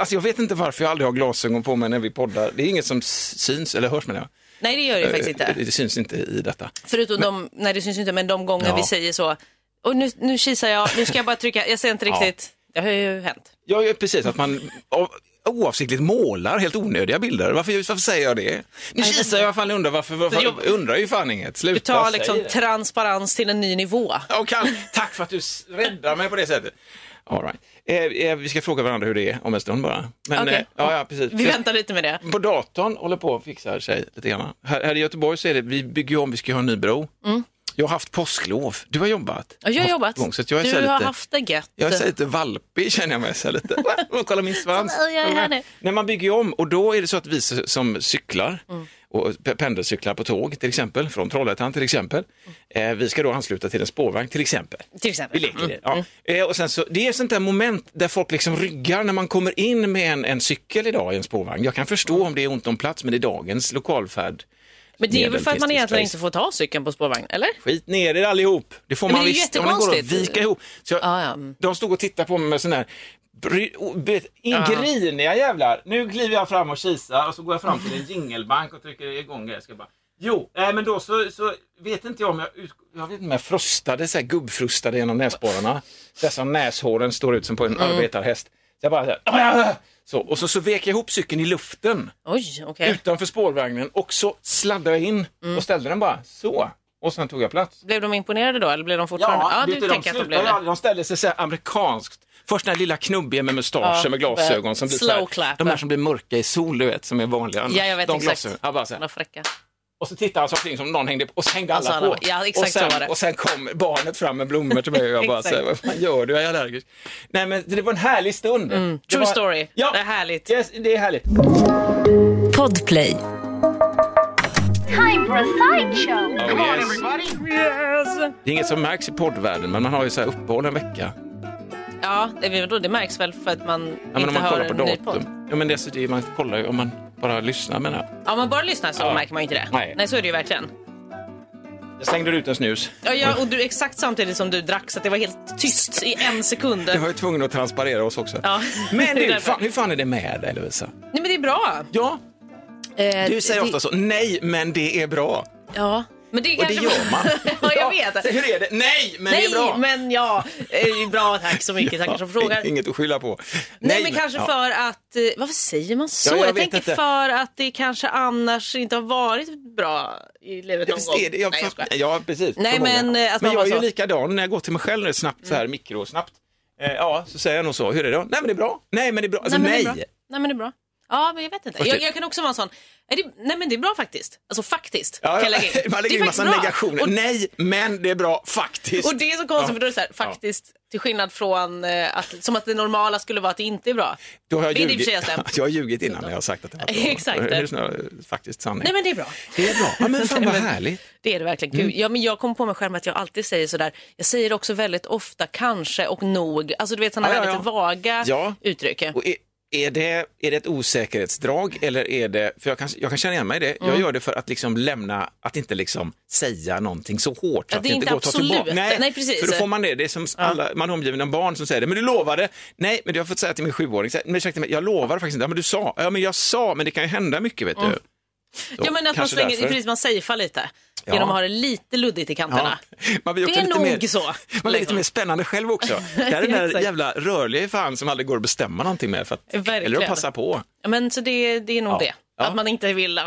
alltså jag vet inte varför jag aldrig har glasögon på mig när vi poddar. Det är inget som syns, eller hörs menar jag. Nej, det gör det ju faktiskt inte. Det, syns inte i detta. Förutom de, nej det syns inte, men de gånger Ja. vi säger så, och nu, nu kisar jag, nu ska jag bara trycka, jag ser inte Ja. riktigt, det har ju hänt. Ja, ja, precis, att man oavsiktligt målar helt onödiga bilder. Varför, varför säger jag det? Nu kisar jag i alla fall undrar varför, varför Jo. undrar ju fan inget. Sluta Du tar liksom transparens till en ny nivå. Ja, kan, tack för att du räddar mig på det sättet. All right. Eh, eh, vi ska fråga varandra hur det är om en stund bara. Men, Okej. eh, ja, ja, precis. Vi väntar lite med det. På datorn håller på och fixar sig lite grann. Här, här i Göteborg så är det, vi bygger om, vi ska ha en ny bro. Jag har haft påsklov. Du har jobbat. Ja, Jag har jobbat. Gång, så jag du har lite, haft det gött. jag är lite valpig känner jag mig. Så lite. Kolla min svans. Jag är här nu. När man bygger om och då är det så att vi som cyklar Mm. och pe- pendelcyklar på tåg till exempel, från Trollhättan till exempel. Eh, vi ska då ansluta till en spårvagn till exempel. Till exempel. Vi leker det. Ja. Eh, och sen så, det är ett sånt där moment där folk liksom ryggar när man kommer in med en, en cykel idag i en spårvagn. Jag kan förstå om det är ont om plats, men i dagens lokalfärd Men det är väl för att man egentligen inte får ta cykeln på spårvagn, eller? Skit ner er allihop. Det får man det visst. Om det går att vika ihop. Så jag, Ja, ja. Mm. De stod och tittade på mig med sån här bry, i- griniga jävlar. Nu kliver jag fram och kisar och så går jag fram till en jingelbank och trycker igång det. Jag ska bara, jo, äh, men då så, så vet inte jag om jag, jag vet inte om jag frustade, så här gubbfrustade genom näsborrarna. Dessa näshåren står ut som på en Mm. arbetarhäst. Så jag bara så, här, så Och så, så vek jag ihop cykeln i luften Oj, okej. utanför spårvagnen och så sladdade jag in Mm. och ställde den bara så. Och sen tog jag plats. Blev de imponerade då, eller blev de fortfarande? Ja, vet du de, att de blev det. de ställde sig så här amerikanskt. Först den här lilla knubbiga med mustascher Ja, med glasögon som blir så här, clap. de här som blir mörka i sol, du vet, som är vanliga. Ja, jag vet de exakt. glasögon. Ja, bara så här. De fräcka. Och så tittade han så omkring som någon hängde på och så hängde alla Alltså, alla- på. ja, exakt och, sen, så var det. och sen kom barnet fram med blommor till mig och jag bara, så här, vad fan gör du? Jag är allergisk. Nej men det var en härlig stund. Mm. True var, story. Ja, Det är härligt. Yes, det är härligt. Podplay. Time for a sideshow. Oh, yes. Det är inget som märks i poddvärlden, men man har ju så här uppehåll en vecka. Ja, det, det märks väl för att man Ja, men inte om man hör kollar på en ny podd. datum. Ja, men det, är så- det, man kollar ju om man bara lyssnar menar jag. Ja, man bara lyssnar så Ja. märker man ju inte det. Nej. Nej, så är det ju verkligen. Jag slängde ut en snus. Ja, ja, och du, exakt samtidigt som du drack så att det var helt tyst i en sekund. Jag var ju tvungen att transparera oss också. Ja. Men Det är du, därför. fan, hur fan är det med dig Lovisa? Nej, men det är bra. Ja, Eh, du säger det- ofta så, nej men det är bra. Ja, men det Och det gör man. ja, jag vet. Så hur är det? Nej, men Nej, det är bra. men ja, eh, bra tack så mycket. Tackar som frågar. Inget att skylla på. Nej, men kanske ja. för att, eh, varför säger man så? Ja, jag jag tänker inte. för att det kanske annars inte har varit bra i livet Ja, någon gång. är det, jag, Nej, jag ja, precis. Nej, men, eh, men jag är ju så- Mm. likadan när jag går till mig själv nu snabbt, så här mikrosnabbt. Eh, ja, så säger jag nog så. Hur är det då? Nej, men det är bra. Nej, men det är bra. Alltså, nej, nej. nej, men det är bra. Ja, men jag vet inte. Jag, jag kan också vara en sån, det, nej men det är bra faktiskt. Alltså faktiskt. Ja, kan lägga in. man lägger in massa bra. negationer. Och, Nej, men det är bra faktiskt. och det är så konstigt Ja. för då är det så här, faktiskt, till skillnad från eh, att, som att det normala skulle vara att det inte är bra. Då har jag, Det ljugit. jag har ljugit innan när jag har sagt att det var bra. Exakt. Det är snarare faktiskt sanning. Nej men det är bra. Det är bra. Ja, men fan vad härligt. Det är det verkligen. Gud, ja, men jag kommer på mig själv att jag alltid säger sådär. Jag säger också väldigt ofta kanske och nog. Alltså du vet sådana Ja, ja, väldigt ja. vaga Ja. uttryck. Är, det, är det ett osäkerhetsdrag eller är det, för jag kan, jag kan känna igen mig i det, Mm. jag gör det för att liksom lämna, att inte liksom säga någonting så hårt. Ja, att det är inte inte går absolut. tillbaka. Nej, precis. För då får man det, det är som alla, man är omgiven av barn som säger det, men du lovade. Nej, men jag har fått säga till min sjuåring, men ursäkta mig, jag lovar faktiskt inte. Ja, men du sa, ja men jag sa, men det kan ju hända mycket vet du. Så. Ja men att man slänger, därför. precis man safear lite. Ja. Genom att ha det lite luddigt i kanterna. Ja. Man blir Det är lite nog mer, så. Man blir lite mer spännande själv också. Det här är den där jävla rörliga fan som aldrig går att bestämma någonting med. För att, Verkligen. eller att passa på. Ja, men så det, det är nog Ja. det. Att man inte vill,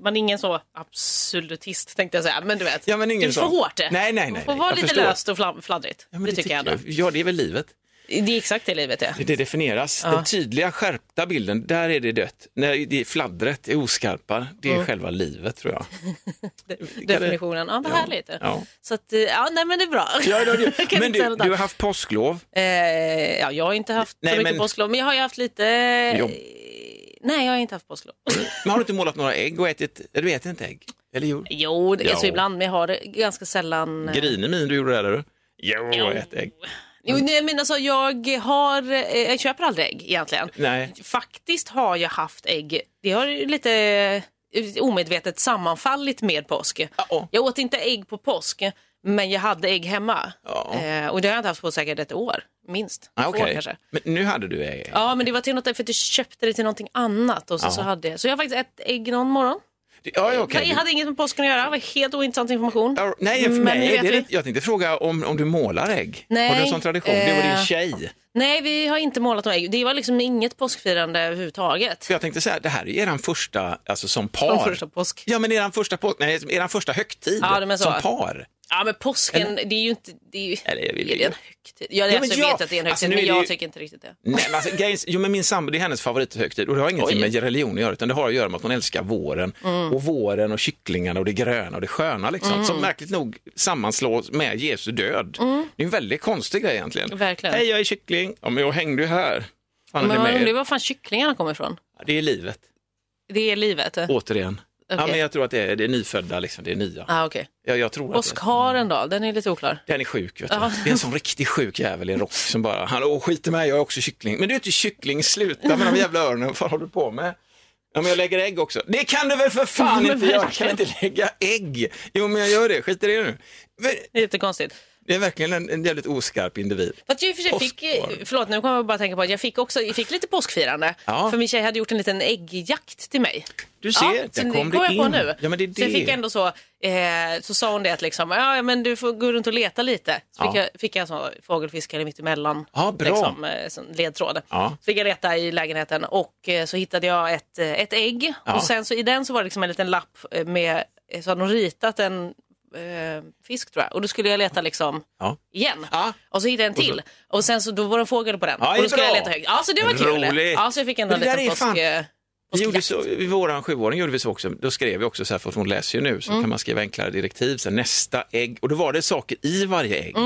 man är ingen så absolutist tänkte jag säga. Men du vet, Ja, men ingen det är för så. hårt. Nej, nej, nej, Man får vara Jag lite förstår. löst och fladdrigt. Ja, men det, tycker jag ändå. Ja, det är väl livet. Det är exakt det livet är. Det, det definieras. Ja. Den tydliga skärpta bilden, där är det dött. När det är fladdret, det är oskarpa, det är Mm. själva livet tror jag. Definitionen. Ja, vad Ja. härligt. Ja. Så att, eh, ja, nej men det är bra. Ja, det du. Kan Men du, du har haft påsklov. Eh, ja, jag har inte haft Nej, så mycket men- påsklov, men jag har ju haft lite... Jobb. Nej, jag har inte haft påsklov. Men har du inte målat några ägg och ätit, du äter inte ägg? Eller jo? jo, det är så ibland, men jag har det ganska sällan... Grinig min du gjorde där, eller? Jo, jag äter ägg. Jo, nej, men alltså jag har... Eh, jag köper aldrig ägg egentligen. Nej. Faktiskt har jag haft ägg. Det har lite eh, omedvetet sammanfallit med påsk. Ja. Jag åt inte ägg på påsk, Men jag hade ägg hemma. Ja. Eh, och det har jag inte haft på säkert ett år, minst. Ah, okej. år kanske. Men nu hade du ägg? Ja, men det var till något, för att du köpte det till någonting annat. Och så, så, hade jag. så jag har faktiskt ett ägg någon morgon. Ja, ja, okej. Det hade inget med påsken att göra, det var helt ointressant information. Ja, Nej, för Men mig, det är jag tänkte fråga om, om du målar ägg. Nej, Har du en sån tradition? Det var din eh, tjej. Nej, vi har inte målat några ägg. Det var liksom inget påskfirande överhuvudtaget. För jag tänkte säga, det här är eran första, alltså som Som par. första påsk. Ja, men eran första, påsk, nej, eran första högtid Ja, så. som par. Ja, men påsken, det är ju inte... Det är, ju, Eller, jag vill- är det en högtid? Ja, Ja, alltså, jag ja, vet att det är en alltså, högtid, är men jag ju- tycker inte riktigt det. Nej, men alltså, grejen, jo, men min sambo, det är hennes favorithögtid och det har ingenting Oj. med religion att göra utan det har att göra med att hon älskar våren Mm. och våren och kycklingarna och det gröna och det sköna liksom, som märkligt nog sammanslås med Jesu död. Det är en väldigt konstig grej egentligen. Mm. Verkligen. Hej, jag är kyckling. Ja, men jag hängde ju här. Fan, Men undrar var fan kycklingarna kommer ifrån. Ja, det är livet, Det är livet. återigen. Ja, Okej. men jag tror att det är det är nyfödda, liksom, det är nya. Ah, okay. Jag, jag tror. Påskharen då, den är lite oklar. Den är sjuk, vet du. Ja. Det är en sån riktigt sjuk jävel i en rock som bara, hallå skit i mig, jag är också kyckling. Men du är inte kyckling, sluta med de jävla öronen, vad fan håller du på med? Ja, men jag lägger ägg också. Det kan du väl för fan inte göra? Jag kan inte lägga ägg. Jo, men jag gör det, skit i det nu. Det är jättekonstigt. Det är verkligen en, en jävligt oskarp individ. Fast jag i och för sig fick, Påskharen. förlåt nu kommer jag bara tänka på att jag fick också, jag fick lite påskfirande. Ja. För min tjej hade gjort en liten äggjakt till mig. Du ser, Ja, där kom det det jag på in. nu. Ja, men det är Så jag det. fick ändå så, eh, så sa hon det att liksom, ja men du får gå runt och leta lite. Så fick Ja. jag, fick jag en sån fågelfiskare mitt emellan. Ja, bra. Liksom, eh, ledtråd. Ja. Så fick jag leta i lägenheten och eh, så hittade jag ett, eh, ett ägg. Ja. Och sen så i den så var det liksom en liten lapp eh, med, eh, så hade de ritat en eh, fisk tror jag. Och då skulle jag leta liksom Ja. igen. Ja. Och så hittade jag en till. Och sen så då var det en fågel på den. Ja, och det är då skulle jag leta högt. Ja, så det var kul. Roligt. Ja, så jag fick ändå en Men det där är fan- påsk... eh, Vi gjorde påskjakt. så, vid våran sjuåring gjorde vi så också, då skrev vi också så här, för att hon läser ju nu, så kan man skriva enklare direktiv, så här, nästa ägg, och då var det saker i varje ägg.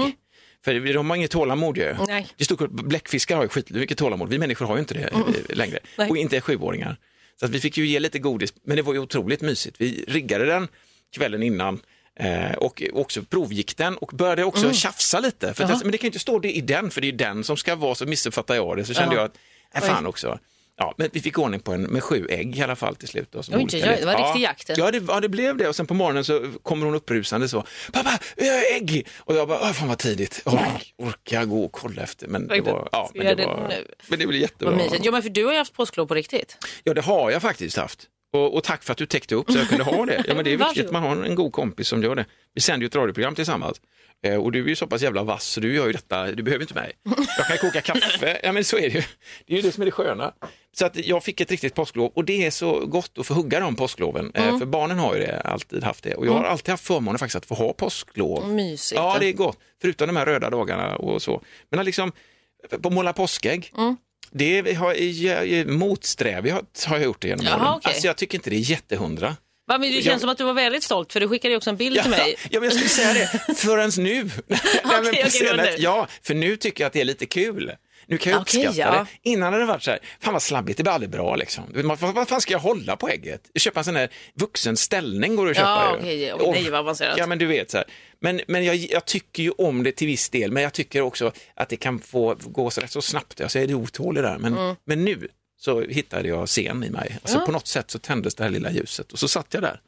För de har inget tålamod ju. Nej. Det stod, bläckfiskar har ju skitmycket tålamod, vi människor har ju inte det eh, längre. Nej. Och inte sjuåringar. Så att vi fick ju ge lite godis, men det var ju otroligt mysigt. Vi riggade den kvällen innan eh, och också provgick den och började också tjafsa lite. För att, jag- men det kan ju inte stå det i den, för det är den som ska vara, så missuppfattar jag det. Så kände Ja. jag att, äh, fan också. Ja, men vi fick ordning på en med sju ägg i alla fall till slut. Då, som Oj, oj, det var led. riktig ja. jakt. Ja det, ja, det blev det. Och sen på morgonen så kommer hon upprusande så, pappa, jag har ägg! Och jag bara, "Åh, fan vad tidigt, Ork, orkar jag gå och kolla efter? Men det var, ja, men det var, men det blev jättebra. Jo, men för du har ju haft påsklov på riktigt. Ja, det har jag faktiskt haft. Och, och tack för att du täckte upp så jag kunde ha det. Ja, men det är viktigt att man har en god kompis som gör det. Vi sänder ju ett radioprogram tillsammans. Eh, och du är ju så pass jävla vass så du gör ju detta, du behöver inte mig. Jag kan koka kaffe, ja men så är det ju. Det är ju det som är det sköna. Så att jag fick ett riktigt påsklov och det är så gott att få hugga de påskloven. Eh, För barnen har ju det, alltid haft det. Och jag har alltid haft förmånen faktiskt att få ha påsklov. Mysigt. Ja, det är gott. Förutom de här röda dagarna och så. Men att liksom, på måla påskägg, Mm. Det har jag, motsträvigt har, jag gjort det genom Jaha, åren. okej. Alltså jag tycker inte det är jättehundra. Va, men det känns Jag- som att du var väldigt stolt för du skickade också en bild Ja, till mig. ja, men jag skulle säga det, förrän nu. Nej, var senare- nu. Ja, för nu tycker jag att det är lite kul. Nu kan jag Okej, uppskatta ja. det. Innan hade det varit så här, fan vad slabbigt, det blir aldrig bra liksom. Vad, vad fan ska jag hålla på ägget? Köpa en sån här vuxen ställning går det att köpa Ja, ju. okej, oj, nej, vad avancerat. Ja, men du vet så här. Men, men jag, jag tycker ju om det till viss del, men jag tycker också att det kan få gå så rätt så snabbt. Jag säger det otålig där, men, Mm. men nu så hittade jag scen i mig. Alltså Ja. på något sätt så tändes det här lilla ljuset och så satt jag där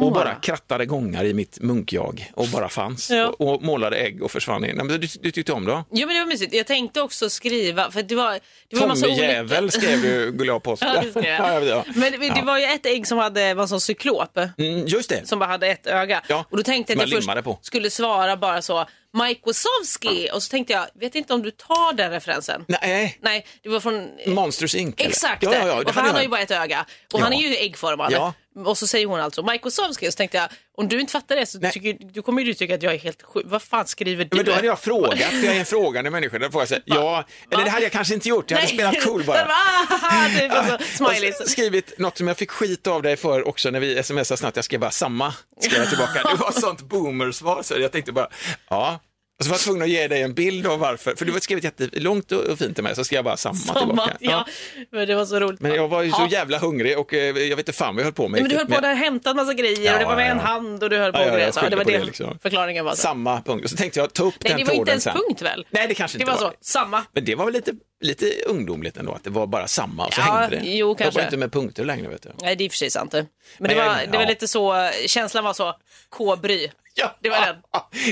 och bara krattade gångar i mitt munkjag och bara fanns Ja. och, och målade ägg och försvann in. Nej, men du, du tyckte om det? Jo men det var mysigt. Jag tänkte också skriva, för det var, det var Tommy olika... jävel skrev du glad påsk. Ja, det ja, ja. Men det, det var ju ett ägg som hade, var en sån cyklop. Mm, just det. Som bara hade ett öga. Ja, och då tänkte jag att jag först på. skulle svara bara så, Mike Wazowski. Och så tänkte jag, vet inte om du tar den referensen. Nej, Nej, det var från... Monsters Inc. Exakt, Ja, ja, ja, och det hade han har jag. ju bara ett öga. Och Ja. han är ju äggformad. Ja. Och så säger hon alltså Mike Wazowski. Och så tänkte jag, om du inte fattar det så Nej. tycker, du kommer du tycka att jag är helt sjuk. Vad fan skriver du? Men då hade jag frågat, för jag är en frågande människa. Då får jag säga, ja, eller det hade jag kanske inte gjort, jag hade spelat cool bara. typ, alltså, Och skrivit något som jag fick skit av dig för också när vi smsade snabbt. Jag skrev bara samma, skrev jag tillbaka. Det var sånt boomersvar så jag tänkte bara, ja. Och så var jag tvungen att ge dig en bild av varför, för du var skrivit jättelångt och och fint till mig, så skrev jag bara samma, Samma, tillbaka. ja. Men det var så roligt. Men jag var ju så Ja. jävla hungrig och eh, jag vet inte fan vad jag höll på med. Men du höll på där hämtat massa grejer och det var med Ja, en ja. hand och du höll på Ja, ja, och grejer. det var det, det, liksom. förklaringen var. Så. Samma punkt. Och så tänkte jag ta upp Nej, den det var inte tråden ens sen. punkt väl? Nej, det kanske Det inte var så, samma. Men det var väl lite lite ungdomligt ändå, att det var bara samma och så Ja, hängde det. jo, Jag kanske. jobbar inte med punkter längre vet du. Nej, det är i och för sig sant. Men, Men det, var, det var ja. lite så, känslan var så, K-bry. Ja, Det var den.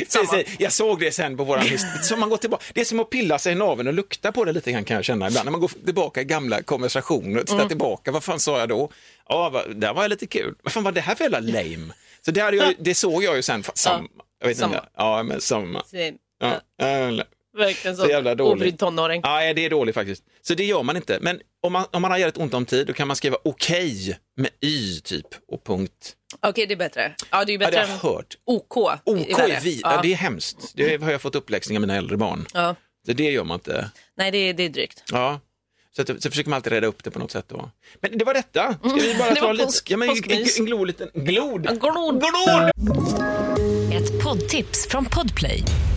Samma. Jag såg det sen på våran lista. Så man går tillbaka. Det är som att pilla sig i naveln och lukta på det lite grann kan jag känna ibland. När man går tillbaka i gamla konversationer och tittar Mm. tillbaka. Vad fan sa jag då? Ja, vad, där var jag lite kul. Vad fan var det här för jävla lame? Så det, jag, det såg jag ju sen. Sam, jag vet Samma. inte. Ja, men samma. Ja, äh, Verkligen Så så, jävla dålig. obrydd tonåring. Ja, det är dåligt faktiskt. Så det gör man inte. Men om man, om man har jävligt ont om tid, då kan man skriva okej med y typ och punkt. Okej, det är bättre. Ja, det är ju Ja, bättre det har jag hört. OK. OK är vi. Ja. Ja. det är hemskt. Det har jag fått uppläxning av mina äldre barn. Ja. Så det gör man inte. Nej, det är, det är drygt. Ja. Så, att, så försöker man alltid reda upp det på något sätt då. Men det var detta. Ska vi bara ta lite... påsk- ja, men, en, en, en glod liten... Glod! En glod. Glod! Ett poddtips från Podplay.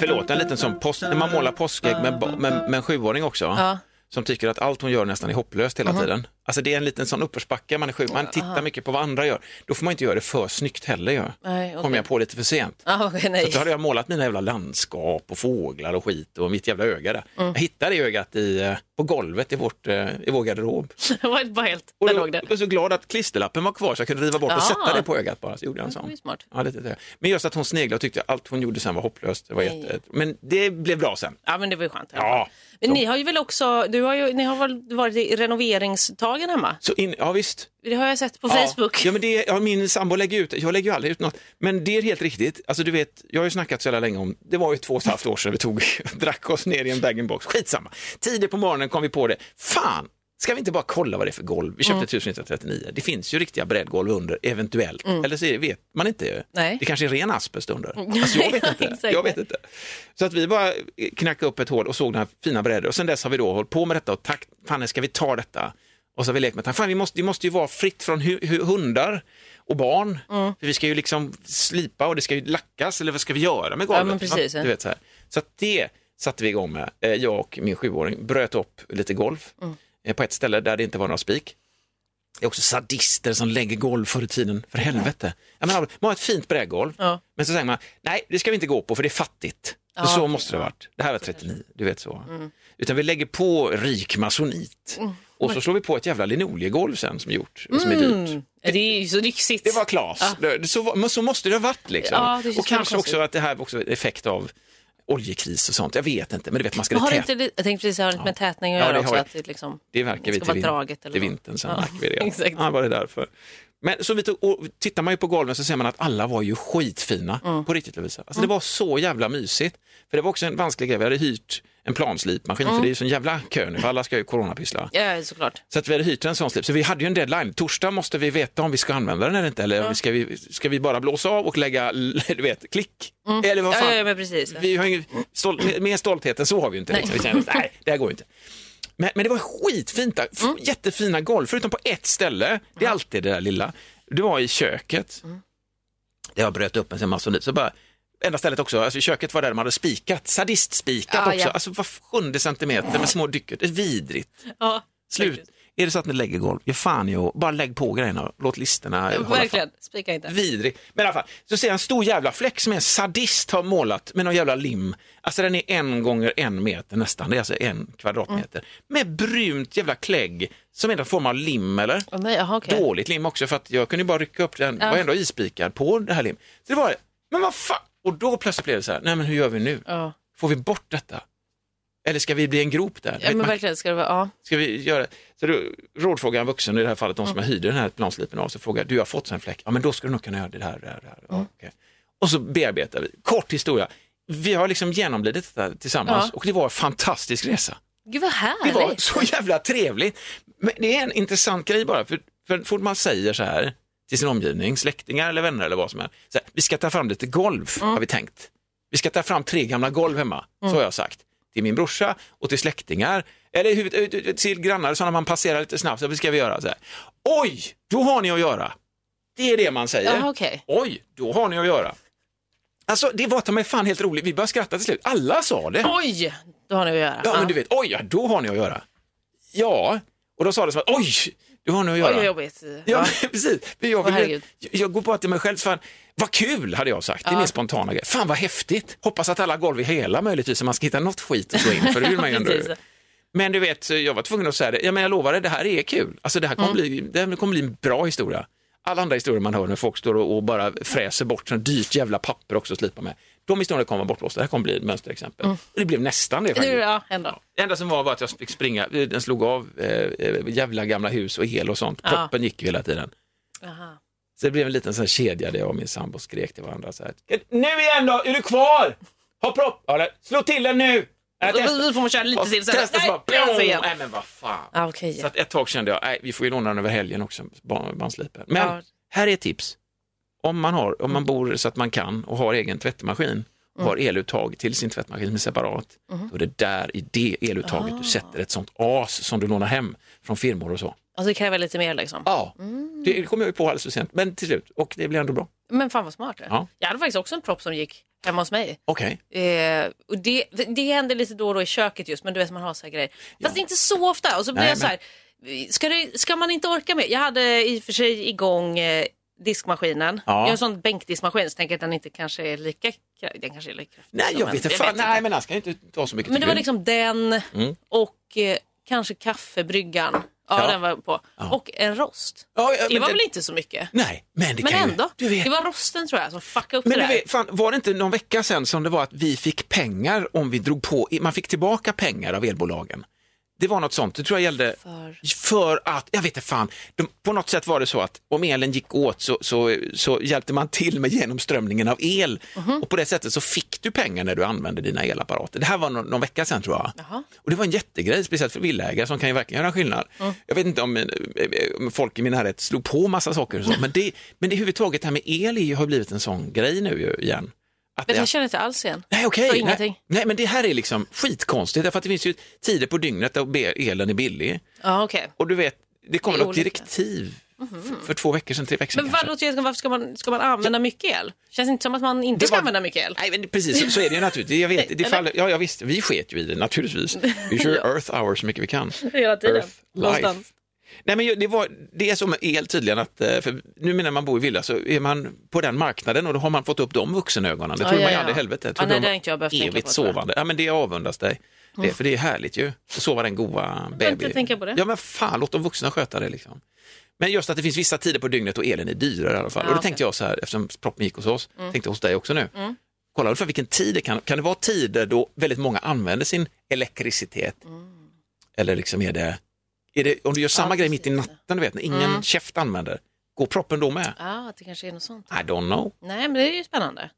Förlåt, en liten sån post... När man målar påskägg med, med, med en sjuåring också. Ja. Som tycker att allt hon gör nästan är hopplöst hela tiden. Alltså det är en liten sån uppförsbacke, man är sjuk, man tittar mycket på vad andra gör. Då får man inte göra det för snyggt heller ju. Okej. Kom jag på lite för sent. Ah, Så nej. att då hade jag målat mina jävla landskap och fåglar och skit och mitt jävla öga där. Mm. Jag hittade det ögat i, eh, på golvet i, vårt, eh, i vår garderob. Det var bara helt, Och då, jag var så glad att klisterlappen var kvar så jag kunde riva bort och Ja. sätta det på ögat bara. Så gjorde jag en sån. smart. Ja, lite, det. Men just att hon sneglade och tyckte att allt hon gjorde sen var hopplöst. Det var jätte... Men det blev bra sen. Ja, men det var ju skönt. Ja. Men ni har ju väl också, du har ju, ni har väl varit i renoveringstagen hemma? Så in, ja visst. Det har jag sett på Ja. Facebook. Ja, men det, ja, min sambo lägger ut, jag lägger ju aldrig ut något, men det är helt riktigt. Alltså du vet, jag har ju snackat så jävla länge om, det var ju två och ett halvt år sedan vi tog, drack oss ner i en bag-in-box, skitsamma. Tidigt på morgonen kom vi på det, fan, ska vi inte bara kolla vad det är för golv? Vi Mm. köpte 1939, det finns ju riktiga brädgolv under, eventuellt. Eller så det, vet man inte, Mm. Nej. det kanske är ren asbest under. Alltså, jag vet inte. Jag vet inte. Så att vi bara knackade upp ett hål och såg här fina brädor och sen dess har vi då hållit på med detta och tack, fan ska vi ta detta? Och så har vi lekt med tanken, fan vi måste, det måste ju vara fritt från hu, hu, hundar och barn. Mm. För vi ska ju liksom slipa och det ska ju lackas eller vad ska vi göra med golvet? Ja, precis, ja. Du vet, så, här. så att det satte vi igång med. Eh, Jag och min sjuåring bröt upp lite golv Mm. Eh, på ett ställe där det inte var några spik. Det är också sadister som lägger golv förr i tiden, för helvete. Jag menar, man har ett fint brädgolv, Ja. men så säger man, nej det ska vi inte gå på för det är fattigt. Ja, så måste det ha ja. varit. Det här var 39, du vet så. Utan vi lägger på rik masonit och så slår vi på ett jävla linoliegolv sen som är gjort, som är dyrt. Mm. Det är ju så lyxigt. Det var klas. Det- Så, men så måste det ha varit liksom. Ja, och kanske också att det här var också effekt av oljekris och sånt. Jag vet inte, men du vet man ska Men har det täta. inte, jag tänkte precis, har det inte med tätning att Ja, göra det också? har- Att det, liksom, Det verkar det vi till, vara vin- draget eller till vintern sen Ja, märker vi det. exakt. Ja, var det därför. Men så vi tog, och tittar man ju på golven så ser man att alla var ju skitfina Mm. på riktigt Lovisa. Alltså det var så jävla mysigt. För det var också en vansklig grej, vi hade hyrt en planslipmaskin Mm. för det är ju sån jävla kö nu för alla ska ju coronapyssla. Ja, såklart. Så att vi hade hyrt en sån slip, så vi hade ju en deadline. Torsdag måste vi veta om vi ska använda den eller inte, eller ska, vi, ska vi bara blåsa av och lägga, du vet, klick? Eller vad fan? Mm. Ja, ja, men precis. Vi har ingen, stol, mer- stolthet än så har vi ju inte. Liksom. Vi känner, nej, det här går ju inte. Men, men det var skitfint, där. Mm. jättefina golv, förutom på ett ställe. Det är alltid det där lilla. Det var i köket. Mm. Det har bröt upp en sån masonit. Så bara, enda stället också, alltså köket var där de hade spikat, sadistspikat Ja, också. ja. Alltså var sjunde centimeter med små dyker. Det är vidrigt. Ja, Slut. Är det så att ni lägger golv, ge fan i och bara lägg på grejerna. Låt listerna fan. Verkligen, spika inte. Vidrig. Men i alla fall, så ser jag en stor jävla fläck som en sadist har målat med någon jävla lim. Alltså den är en gånger en meter nästan, det är alltså en kvadratmeter. Med brunt jävla klägg som är en form av lim eller? Åh, nej, jaha, okej. Dåligt lim också för att jag kunde bara rycka upp den, Ja. var ändå ispikad på det här lim. Så det var, men vad fan, och då plötsligt blev det så här, nej men hur gör vi nu? Ja. Får vi bort detta? Eller ska vi bli en grop där? ja, men verkligen ska det vara, ja. Ska vi göra Så då rådfrågar en vuxen, i det här fallet de som jag hyrde den här planslipen av, så frågar du har fått en fläck, ja men då ska du nog kunna göra det här, det här, det här. Ja, okej. Och så bearbetar vi, kort historia, vi har liksom genomlidit detta tillsammans Ja. och det var en fantastisk resa. Gud vad Det härligt. var så jävla trevligt. Men det är en intressant grej bara, för, för fort man säger så här till sin omgivning, släktingar eller vänner eller vad som här, vi ska ta fram lite golv, Mm. har vi tänkt. Vi ska ta fram tre gamla golv hemma, så har jag sagt. Till min brorsa och till släktingar, eller till grannar, sådana man passerar lite snabbt. Så ska vi göra? Så här. Oj, då har ni att göra. Det är det man säger. Jaha, okej. Oj, då har ni att göra. Alltså det var ta mig fan helt roligt, vi började skratta till slut. Alla sa det. Oj, då har ni att göra. Ja, men du vet, oj, då har ni att göra. Ja, och då sa det som att oj, då har ni att Oj, göra. vad jobbigt. Ja, precis. Men jag, vill, jag, jag går bara till mig själv, fan, vad kul hade jag sagt. Det är Ja. min spontana grej. Fan vad häftigt. Hoppas att alla golv är hela möjligtvis, så man ska hitta något skit att slå in, för det vill man ju ändå. Men du vet, jag var tvungen att säga det. Ja, men jag lovar dig, det här är kul. Alltså, det här kommer, bli, det här kommer bli en bra historia. Alla andra historier man hör när folk står och, och bara fräser bort sånt dyrt jävla papper också att slipa med. De historierna kommer vara bortblåsta. Det här kommer bli ett mönsterexempel. Och det blev nästan det faktiskt. Ja, ändå. Det enda som var var att jag fick springa, den slog av eh, eh, jävla gamla hus och el och sånt. Ja. Proppen gick ju hela tiden. Aha. Så det blev en liten sån kedja där jag och min sambo skrek till varandra så här. Nu igen då, är du kvar? Ha propp! Ja, slå till den nu! Äh, så får man köra lite till. Testa så bara, Nej, men vad fan. Ja, okej. Så att ett tag kände jag, nej vi får ju låna den över helgen också, barnslipen. Men Ja. här är ett tips. Om man, har, om man bor så att man kan och har egen tvättmaskin och har eluttag till sin tvättmaskin som är separat, då är det där i det eluttaget du sätter ett sånt as som du lånar hem från firmor och så. Alltså det kräver lite mer liksom. Ja, det kom jag ju på alldeles för sent, men till slut, och det blev ändå bra. Men fan vad smart. Ja. Jag hade faktiskt också en propp som gick hemma hos mig. Okej, Eh, och det, det händer lite då och då i köket just, men du vet man har så här grejer. Fast inte så ofta. Och så blir Nej, jag så här, ska, det, ska man inte orka med? Jag hade i och för sig igång eh, diskmaskinen. Ja. Jag har en sån bänkdiskmaskin så tänker jag att den inte kanske är lika, den kanske är lika kraftig nej jag en- vet inte, jag fan, vet inte. nej men han ska inte ta så mycket Men det var liksom den Mm. och eh, kanske kaffebryggan. Ja, Ja. den var på. Och en rost. Ja, ja, Det var det- väl inte så mycket? Nej, men det Men ju- ändå. Vet, Det var rosten tror jag som fuckade upp Men det där. vet, fan, var det inte någon vecka sedan som det var att vi fick pengar om vi drog på, man fick tillbaka pengar av elbolagen. Det var något sånt, det tror jag gällde För- för att, jag vet inte fan, de, på något sätt var det så att om elen gick åt så, så, så hjälpte man till med genomströmningen av el Mhm. och på det sättet så fick du pengar när du använde dina elapparater. Det här var någon, någon vecka sedan tror jag. Jaha. Och det var en jättegrej, speciellt för villaägare som kan ju verkligen göra skillnad. Mm. Jag vet inte om, eh, om folk i min närhet slog på massa saker och så, men det, men det överhuvudtaget det här med el har blivit en sån grej nu igen. Att Men det- jag känner inte alls igen. Nej, okej. Så Nej, nej, men det här är liksom skitkonstigt, därför att det finns ju tider på dygnet be- elen är billig. Ja, okej. Och du vet, det kom Det är något direktiv för, för två veckor sedan, tre veckor sedan Men vad, låter- varför ska man, ska man använda mycket el? Känns inte som att man inte Det ska var- använda mycket el. Nej, men precis, så, så är det ju naturligtvis. Jag vet, det faller, ja, ja, visst, vi sket ju i det naturligtvis. Vi kör Earth hour så mycket vi kan. Hela tiden. Earth Någonstans. Nej, men det, var, det är som med el tydligen, att, eh, för nu när man bor i villa så är man på den marknaden och då har man fått upp de vuxenögonen. Det Ja, tror ja, man ju ja. aldrig i helvete. Jag Ja, nej, de det har inte jag behövt tänka på, sovande. Ja, men det avundas dig. Det, för det är härligt ju, att sova den goa baby. inte tänka på det. Ja, men fan, låt de vuxna sköta det liksom. Men just att det finns vissa tider på dygnet då elen är dyrare i alla fall. Ja, och då okej. tänkte jag så här, eftersom proppen gick hos oss, tänkte hos dig också nu. Kolla ungefär vilken tid det kan, kan det vara tider då väldigt många använder sin elektricitet? Eller liksom är det, det om du gör samma Ja, grej mitt i natten, du vet, när ingen käft använder, går proppen då med? Ja, att det kanske är något sånt. I don't know. Nej, men det är ju spännande.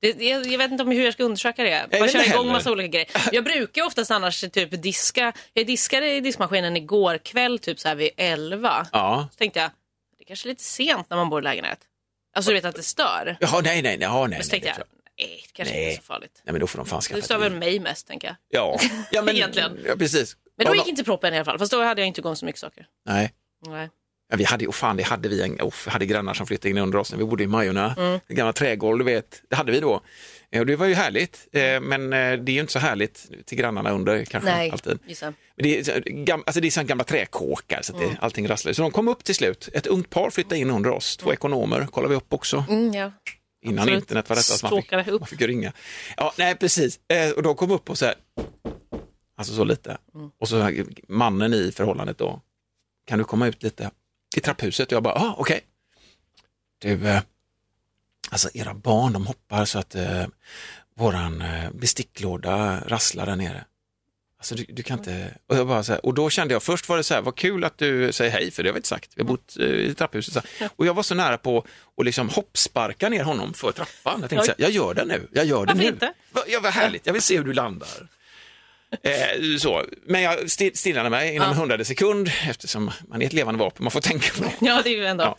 Det, jag, jag vet inte om hur jag ska undersöka det. vet Jag kör inte igång massa olika grejer. Jag brukar oftast annars typ diska. Jag diskade i diskmaskinen igår kväll typ så här vid 11. Ja, Så tänkte jag, det är kanske är lite sent när man bor i lägenhet. Alltså du vet att det stör. Jaha, nej, nej, nej, nej, Men så tänkte det jag, nej, det kanske Nej. inte är så farligt. nej, men då får de fan Det skaffa stör ett väl mig mest tänker jag. Ja, ja men, Egentligen. Ja, precis. Men då gick inte proppen i alla fall. Fast då hade jag inte igång så mycket saker. Nej. Nej. Ja, vi hade, oh fan, det hade vi, en, oh, hade grannar som flyttade in under oss när vi bodde i Majorna. Mm. Det gamla trägolv, du vet, det hade vi då. Eh, Och det var ju härligt, eh, men eh, det är ju inte så härligt till grannarna under kanske Nej, alltid. Men det är, gam, alltså det är gamla träkåkar så att Mm. allting rasslar. Så de kom upp till slut, ett ungt par flyttade in under oss, två ekonomer, kollade vi upp också. Mm, ja. Innan Absolut. internet var detta, så man fick, man fick ringa. Ja, nej precis. Och de kom upp och så här, alltså så lite. Mm. Och så mannen i förhållandet då, kan du komma ut lite i trapphuset? Och jag bara, ah, okej. Du, eh, alltså era barn de hoppar så att eh, våran eh, besticklåda rasslar där nere. Alltså du, du kan inte, och, jag bara så här, och då kände jag, först var det så här, vad kul att du säger hej, för det har vi inte sagt, vi har bott eh, i trapphuset. Så här. Och jag var så nära på att liksom hoppsparka ner honom för trappan. Jag tänkte så här, jag gör det nu, jag gör det Varför nu. inte? Va- Ja, vad härligt, jag vill se hur du landar. Eh, så. Men jag sti- stillade mig inom en hundrade sekund eftersom man är ett levande vapen, man får tänka på det. ja, det är ju ändå.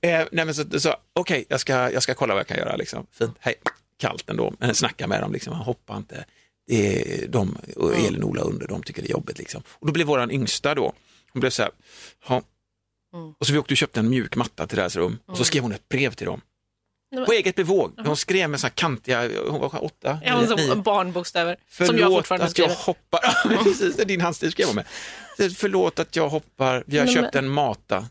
Ja. Eh, nej, men så, så, Okej, jag, ska, jag ska kolla vad jag kan göra. Liksom. Fint, hej. kallt ändå, men snacka med dem, liksom, hoppa inte. Det är de och Elin och Ola under, de tycker det är jobbigt. Liksom. Och då blev våran yngsta då, hon blev så här, "Ja." och så vi åkte och köpte en mjuk matta till deras rum och så skrev hon ett brev till dem. Men- På eget bevåg. Hon skrev med så här kantiga, hon var åtta, Ja, men nio, som barnbokstäver. Som jag Förlåt fortfarande att jag skriver. hoppar, precis, din handstil skrev hon med. Förlåt att jag hoppar, vi har Nej, köpt men- en mata.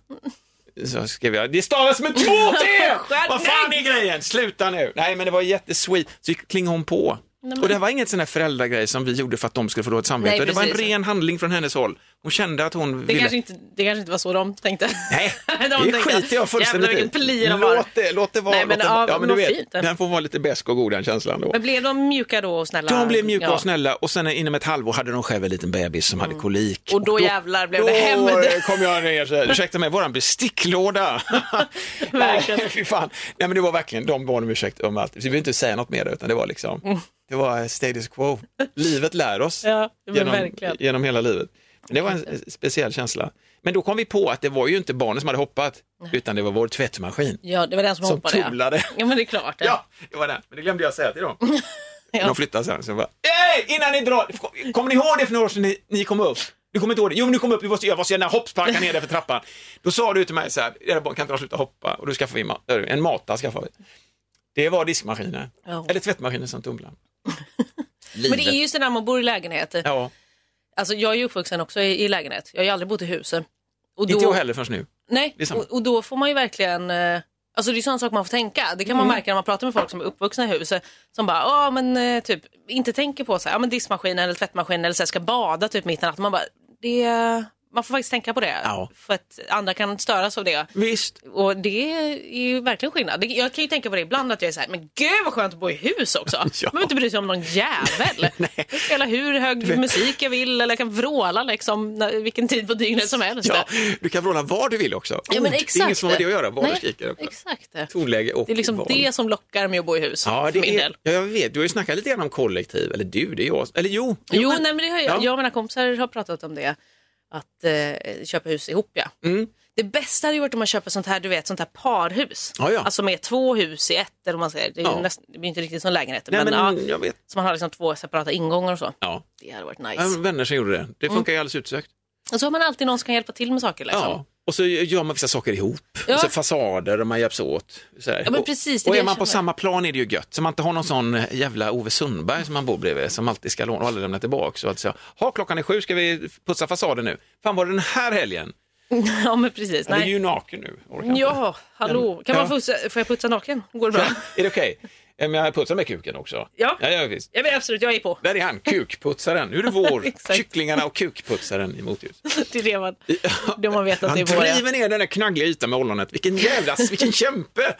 Så skrev jag, det stavas med två T! Vad fan är grejen? Sluta nu! Nej men det var jättesweet, så klingade hon på. Och det var inget sån här föräldragrej som vi gjorde för att de skulle få dåligt samvete. Nej, det var en ren handling från hennes håll. Hon kände att hon Det ville... kanske, inte, det kanske inte var så de tänkte. Nej, De det tänkte, skiter jag fullständigt de Låt det, låt det vara. Nej, men, låt det, ja, ja, men du vet, fint. den får vara lite besk och god den känslan då. Men blev de mjuka då och snälla? De blev mjuka Ja. och snälla och sen inom ett halvår hade de själv en liten bebis som hade kolik. Och då jävlar blev det hämnd. Då kom jag ner så här, ursäkta mig, våran besticklåda. Verkligen. Fy fan. Nej men det var verkligen, de bad om ursäkt om allt. Vi behöver inte säga något mer utan det var liksom, det var status quo. Livet lär oss Ja, genom, verkligen. genom hela livet. Det var en speciell känsla. Men då kom vi på att det var ju inte barnen som hade hoppat, utan det var vår tvättmaskin Ja, det var den som, som hoppade. ja. tulade. Ja, men det är klart. det. Ja, det var den. Men det glömde jag säga till dem. Ja. De flyttade sen. Så jag bara, Hej, innan ni drar, kommer ni ihåg det för några år sedan ni, ni kom upp? Du kommer inte ihåg det? Jo, men du kom upp, du måste, jag måste här hoppsparka ner där för trappan. Då sa du till mig så här, era barn kan inte de sluta hoppa? Och då skaffade vi ma- en mata. Skaffade vi. Det var diskmaskinen, Ja. eller tvättmaskinen som tumlade. Men det är ju så när man bor i lägenhet. Ja, Alltså, jag är ju uppvuxen också i, i lägenhet. Jag har ju aldrig bott i huset. Och då, inte jag heller förrän nu. Nej, och, och då får man ju verkligen... Eh, alltså det är sån sak man får tänka. Det kan man Mm. märka när man pratar med folk som är uppvuxna i huset. Som bara, ja men eh, typ, inte tänker på så här, ja men diskmaskin eller tvättmaskin eller så här, ska bada typ mitt i natten. Man bara, det... Man får faktiskt tänka på det. Ja. För att andra kan störas av det. Visst. Och det är ju verkligen skillnad. Det- Jag kan ju tänka på det ibland att jag är så här, men gud vad skönt att bo i hus också. Ja. Man behöver inte bry sig om någon jävel. Jag kan spela hur hög musik jag vill eller jag kan vråla liksom när, vilken tid på dygnet som helst. Ja, du kan vråla var du vill också. Ja, men exakt. Det är inget som har med det att göra, vad Nej, du skriker. Exakt. Det Tonläge och är liksom val. det som lockar med att bo i hus Ja, det är, del. ja, jag vet. Du har ju snackat lite grann om kollektiv, eller du, det är jag. Eller jo. Jo, nej, men det har jag, Ja. jag och mina kompisar har pratat om det. Att eh, köpa hus ihop, ja. Mm. Det bästa hade varit om man köper sånt här, du vet, sånt här parhus. Ja, ja. Alltså med två hus i ett, eller man säger. Det, är Ja. nästan, det blir inte riktigt som lägenheter, Nej, men, men ja, jag så man har liksom två separata ingångar och så. Ja. Det hade varit Jag nice. har vänner som gjorde det. Det Mm. funkar ju alldeles utsökt. Och så har man alltid någon som kan hjälpa till med saker. Liksom. Ja. Och så gör man vissa saker ihop. Ja. Och så fasader och man hjälps åt. Ja, Och- precis, och är man på samma plan är det ju gött. Så man inte har någon sån jävla Ove Sundberg som man bor bredvid som alltid ska låna och aldrig lämna tillbaka. Så att säga, ha klockan är sju, ska vi putsa fasaden nu? Fan var det den här helgen? ja, men precis. Ja, det är Nej. ju naken nu. Ja, hallå. Kan man putsa, får jag putsa naken? Går det bra? Är det okej? Eh, Men jag putsar med kuken också. Ja. ja, ja visst. Ja, men absolut, jag är på. Där är han, kukputsaren. Nu är det vår. Kycklingarna och kukputsaren i motljus. Det är det man, det man vet att Han det är vår. ja. driver ner den där knaggliga ytan med ollonet. Vilken jävla, vilken kämpe!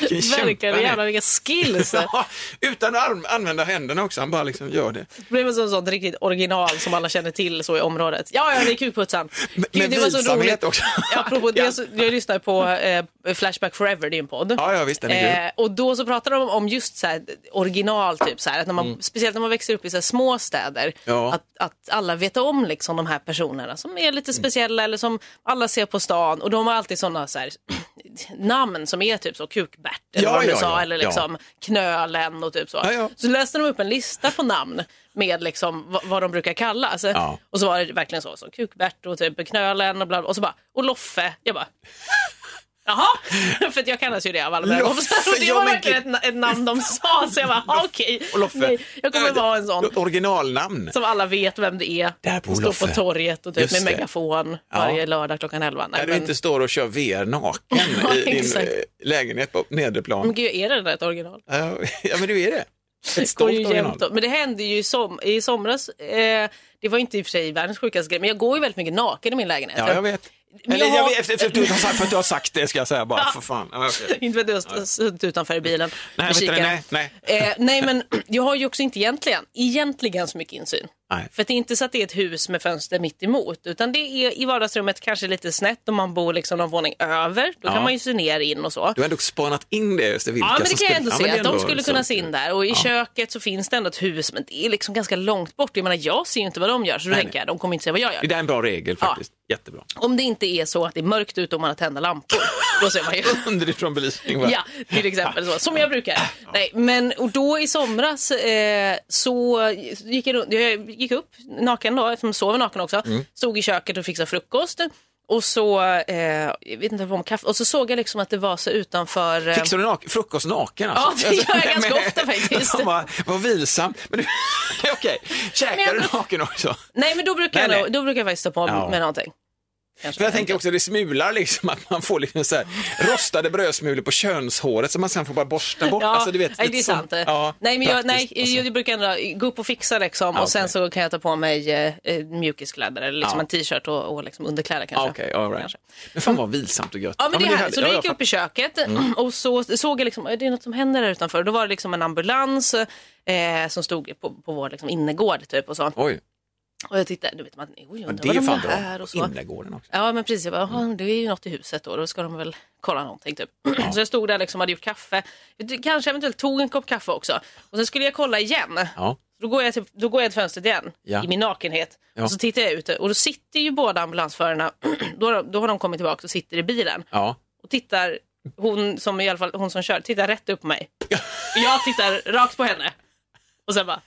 Vilken Verkligen, han jävlar vilka skills. Ja, utan att arm- använda händerna också, han bara liksom gör det. Det blev som sånt riktigt original som alla känner till så i området. Ja, ja, det är kukputsan. Med Gud, det var så roligt. också. Ja, apropå det, Ja. så, jag lyssnar på eh, Flashback Forever, det en podd. Ja, ja visst, den är. Eh, och då så pratar de om just så här, original, typ så här, att när man, speciellt när man växer upp i så här, små städer, Mm. Ja. att, att alla vet om liksom, de här personerna som är lite Mm. speciella eller som alla ser på stan och de har alltid sådana så här, namn som är typ så Kukbert eller Ja, vad de nu ja, sa, eller liksom Knölen och typ så. Så läste de upp en lista på namn med liksom vad, vad de brukar kallas. Och så var det verkligen så, så Kukbert och typ Knölen och bla, bla och så bara, och Loffe. Jag bara, Jaha, för jag kallas ju det av alla. Och det var verkligen ett, ett namn de sa, så jag bara, "Ah, okej. Nej, Jag kommer vara en sån Originalnamn. som alla vet vem det är. Där bor Står Loffe. på torget och typ med megafon Ja. varje lördag klockan 11. Nej, Där du men, inte står och kör VR naken Ja, i din exakt. eh, lägenhet på nedre plan. men gud, är det där ett original? Ja, men du är det. Ett Det går ju jämt. Men det hände ju i, som, i somras. Eh, det var inte i och för sig världens sjukaste grej, men jag går ju väldigt mycket naken i min lägenhet. Ja, jag vet. Men Eller, jag har- efter, efter, att du har sagt, för att du har sagt det ska jag säga bara, för fan. Ja, okej. Inte för att du har suttit utanför i bilen Nej, med du, nej, nej. Eh, nej, men jag har ju också inte egentligen, egentligen så mycket insyn. Nej. För det är inte så att det är ett hus med fönster mitt emot utan det är i vardagsrummet kanske lite snett om man bor liksom någon våning över. Då Ja. kan man ju se ner in och så. Du har ändå spanat in det, just vilka Ja, men det kan jag skulle- ändå Ja, se är att de ändå skulle kunna se in där. Och i Ja. köket så finns det ändå ett hus, men det är liksom ganska långt bort. Jag menar, jag ser ju inte vad de gör, så då Nej, tänker jag, de kommer inte se vad jag gör. Det är en bra regel faktiskt. Jättebra. Om det inte är så att det är mörkt ute och man har tända lampor, då ser man ju. Underifrån belysning va? Ja, till exempel så. Som jag brukar. Nej, men och då i somras eh, så gick jag, runt- jag gick upp naken då, eftersom jag sover naken också. Mm. Stod i köket och fixade frukost. Och så, eh, jag vet inte vad kaffe, och så såg jag liksom att det var så utanför... Eh, Fixar du nak- frukost naken Ja, alltså? det gör jag ganska Men- ofta faktiskt. Fan, Vad, vilsamt. Men okej, käkar Men du jag- naken också? nej, men då brukar, Nej, jag, nej. då brukar jag faktiskt stå på Ja. med någonting. Kanske. För jag tänker också det smular liksom att man får liksom så här rostade brödsmulor på könshåret som man sen får bara borsta bort. Ja, alltså, du vet, nej, det är lite så- sant. Ja, nej, men jag, nej, alltså. jag brukar ändå gå upp och fixa liksom, Ja, och sen så kan jag ta på mig eh, eh, mjukiskläder eller liksom Ja. en t-shirt och, och liksom underkläder kanske. Ja, Okej, all right. Kanske. Men fan vad vilsamt och gött. Ja men det är är härligt. Så härligt. då Ja, gick jag upp i köket och så såg jag liksom, är det något som händer där utanför? Då var det liksom en ambulans eh, som stod på, på vår liksom, innergård typ och så. Oj, Och jag tittade, du vet man, oj, undrar det vad är de gör här och så. Innergården också. Ja men precis, jag bara, "Jaha, det är ju något i huset då, då ska de väl kolla någonting typ. Så jag stod där liksom hade gjort kaffe, kanske eventuellt tog en kopp kaffe också. Och sen skulle jag kolla igen. Ja, Då går jag till, då går jag till fönstret igen Ja. i min nakenhet. Ja. Och så tittar jag ut och då sitter ju båda ambulansförarna, då, då har de kommit tillbaka och sitter i bilen. ja. Och tittar, hon som i alla fall, hon som kör, tittar rätt upp på mig. Jag tittar rakt på henne. Och sen bara,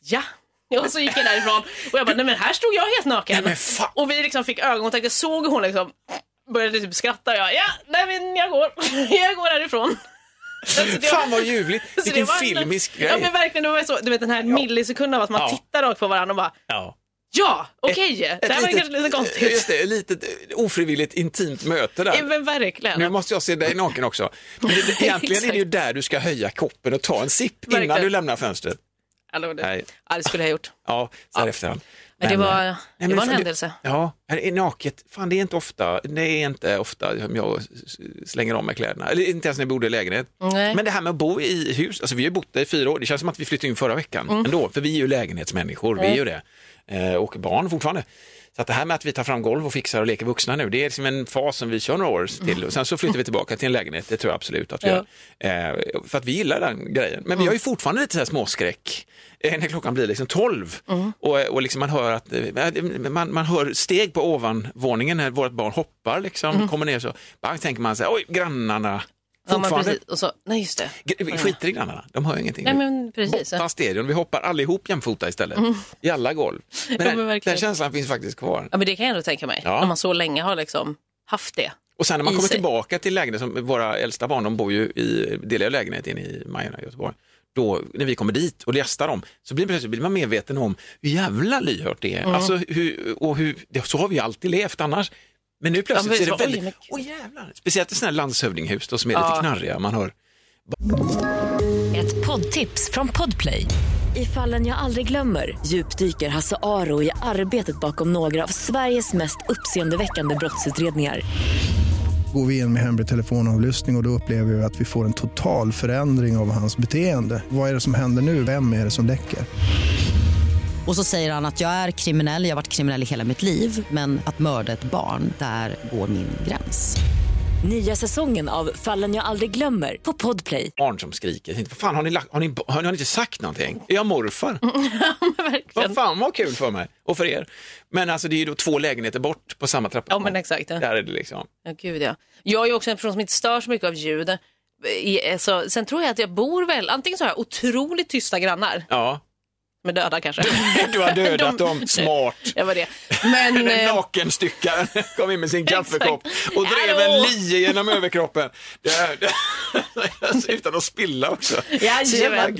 ja. Och så gick jag därifrån och jag bara, nej men här stod jag helt naken. Nej. Och vi liksom fick ögonkontakt, jag såg hon liksom började typ skratta och jag, ja, nej men jag går, jag går härifrån. Alltså, det var- Fan vad ljuvligt. Vilken var filmisk Ja grej. men verkligen, det var så, du vet den här millisekunden av att man Ja. tittar rakt på varandra och bara, Ja. ja, okej, det här var kanske lite konstigt. Just det, ett litet ofrivilligt intimt möte där. Ja, men verkligen. Nu måste jag se dig naken också. Men det, det, egentligen är det ju där du ska höja koppen och ta en sipp innan Verkligen. du lämnar fönstret. Alltså, det, Nej. ja, det skulle jag ha gjort. Ja, så här efterhand. Men det var, det men var en fan, händelse. Ja, är naket. Fan, det är inte ofta, det är inte ofta som jag slänger om mig kläderna. Eller inte ens när jag bodde i lägenhet. Nej. Men det här med att bo i hus, alltså vi har ju bott där i fyra år, det känns som att vi flyttade in förra veckan Mm. ändå, för vi är ju lägenhetsmänniskor, vi är ju det. Eh, och barn fortfarande. Så att det här med att vi tar fram golv och fixar och leker vuxna nu, det är liksom en fas som vi kör några år till. Och sen så flyttar vi tillbaka till en lägenhet, det tror jag absolut att vi Ja. gör. Eh, för att vi gillar den grejen. Men vi har ju fortfarande lite så här småskräck eh, när klockan blir liksom 12 och, och liksom man hör att eh, man, man hör steg på ovanvåningen när vårt barn hoppar liksom, kommer ner så, bara tänker man så här, oj grannarna, fortfarande, precis. Och så, nej just det. Vi skiter i grannarna, de hör ju ingenting. Nej men precis. Botta stereon, vi hoppar allihop jämfota istället, i alla golv. Men, Ja, men den, känslan finns faktiskt kvar. Ja men det kan jag ändå tänka mig. Ja. När man så länge har liksom haft det. Och sen när man kommer sig. tillbaka till lägenheten, som våra äldsta barn, de bor ju i, delar ju lägenhet inne i Majorna i Göteborg. Då, när vi kommer dit och gästar dem, så blir, plötsligt blir man medveten om hur jävla lyhört det är. Alltså, hur, och hur, så har vi alltid levt annars. Men nu plötsligt Ja, så är det men väldigt, men åh jävlar, speciellt i sådana här landshövdinghus då, som är Ja. lite knarriga, man hör Ett poddtips från Podplay. I fallen jag aldrig glömmer djupdyker Hasse Aro i arbetet bakom några av Sveriges mest uppseendeväckande brottsutredningar. Går vi in med hemlig telefonavlyssning och, och då upplever vi att vi får en total förändring av hans beteende. Vad är det som händer nu? Vem är det som läcker? Och så säger han att jag är kriminell, jag har varit kriminell i hela mitt liv men att mörda ett barn, där går min gräns. Nya säsongen av Fallen jag aldrig glömmer på Podplay. barn som skriker. Vad fan, har ni, lagt- har, ni, har ni inte sagt någonting? Är jag morfar? Vad fan vad kul för mig och för er. Men alltså det är ju då två lägenheter bort på samma trappa. Ja men exakt. Ja. Där är det liksom. Ja, gud ja. Jag är också en person som inte stör så mycket av ljud. I, så, sen tror jag att jag bor väl, antingen så har jag otroligt tysta grannar, Ja, med döda kanske. du har dödat De- dem, smart. Jag var det. Men, Den eh, nakenstyckaren kom in med sin kaffekopp och drev Hallå! en lie genom överkroppen. Det, det, utan att spilla också. Jajamän.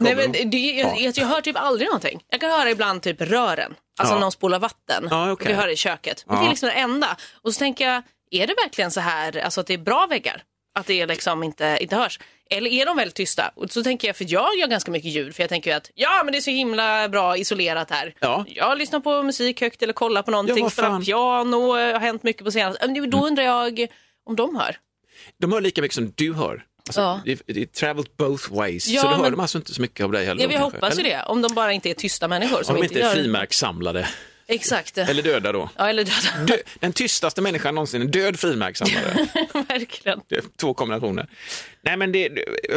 Nej, men de. det, jag, jag, jag hör typ aldrig någonting. Jag kan höra ibland typ rören, alltså Ja. någon spolar vatten. Ja, okej. det hör i köket. Men det Ja. är liksom det enda. Och så tänker jag, är det verkligen så här, alltså att det är bra väggar? Att det liksom inte, inte hörs? Eller är de väldigt tysta? Och så tänker jag, för jag gör ganska mycket ljud, för jag tänker ju att ja men det är så himla bra isolerat här. Ja. Jag lyssnar på musik högt eller kollar på någonting, vad spelar piano, har hänt mycket på senaste. Men Då undrar jag om de hör. De hör lika mycket som du hör. Alltså, Ja. det, det traveled both ways, Ja, så då hör men- de alltså inte så mycket av dig heller. Ja, vi hoppas ju det. Om de bara inte är tysta människor. Som Om de inte är gör- frimärkssamlade, Exakt. eller döda då. Ja, eller döda. Dö, den tystaste människan någonsin, en död frimärkssamlare. Verkligen. Det är två kombinationer. Nej, men det,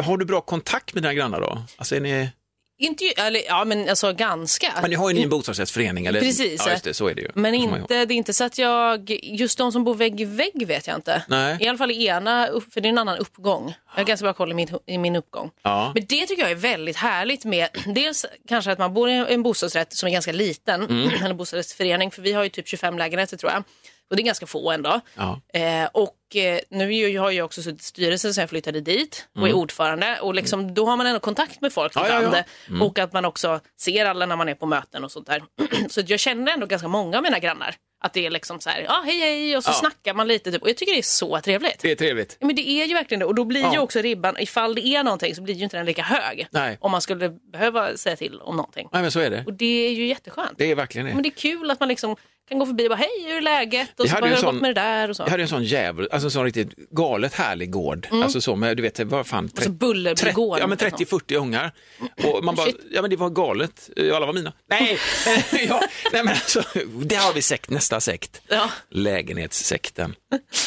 har du bra kontakt med dina grannar då? Alltså, är ni, Inte, ju- eller, ja, men alltså ganska. men ni har ju en bostadsrättsförening, eller? Precis. Ja, just det, så är det ju. Men inte, det är inte så att jag, just de som bor vägg i vägg vet jag inte. Nej. I alla fall i ena, för det är en annan uppgång. Jag har ganska bra koll i min, i min uppgång. Ja. Men det tycker jag är väldigt härligt med, dels kanske att man bor i en bostadsrätt som är ganska liten, Mm. eller bostadsrättsförening, för vi har ju typ 25 lägenheter tror jag. Och det är ganska få ändå. Ja. Eh, och eh, nu ju, har jag också suttit i styrelsen sen jag flyttade dit och är ordförande. Och liksom, då har man ändå kontakt med folk Mm. Ja, ibland. ja. Och att man också ser alla när man är på möten och sånt där. så jag känner ändå ganska många av mina grannar. Att det är liksom så här, ja hej hej och så Ja. snackar man lite. Typ. Och jag tycker det är så trevligt. Det är trevligt. Ja, men det är ju verkligen det. Och då blir ju Ja. också ribban, ifall det är någonting så blir ju inte den lika hög. Nej. Om man skulle behöva säga till om någonting. Nej, men så är det. Och det är ju jätteskönt. Det är verkligen det. Men det är kul att man liksom kan gå förbi och bara hej, hur är läget? Och så bara, hur sån- gått med det där? Och så. Jag hade en sån jävel, alltså en sån riktigt galet härlig gård. Alltså så med, du vet, vad fan, Alltså Bullerbygården. ja men 30-40 ungar. Och man bara, Shit. ja men det var galet, alla var mina. Nej, ja, nej men alltså, det har vi sekt, nästa sekt. Ja. Lägenhetssekten.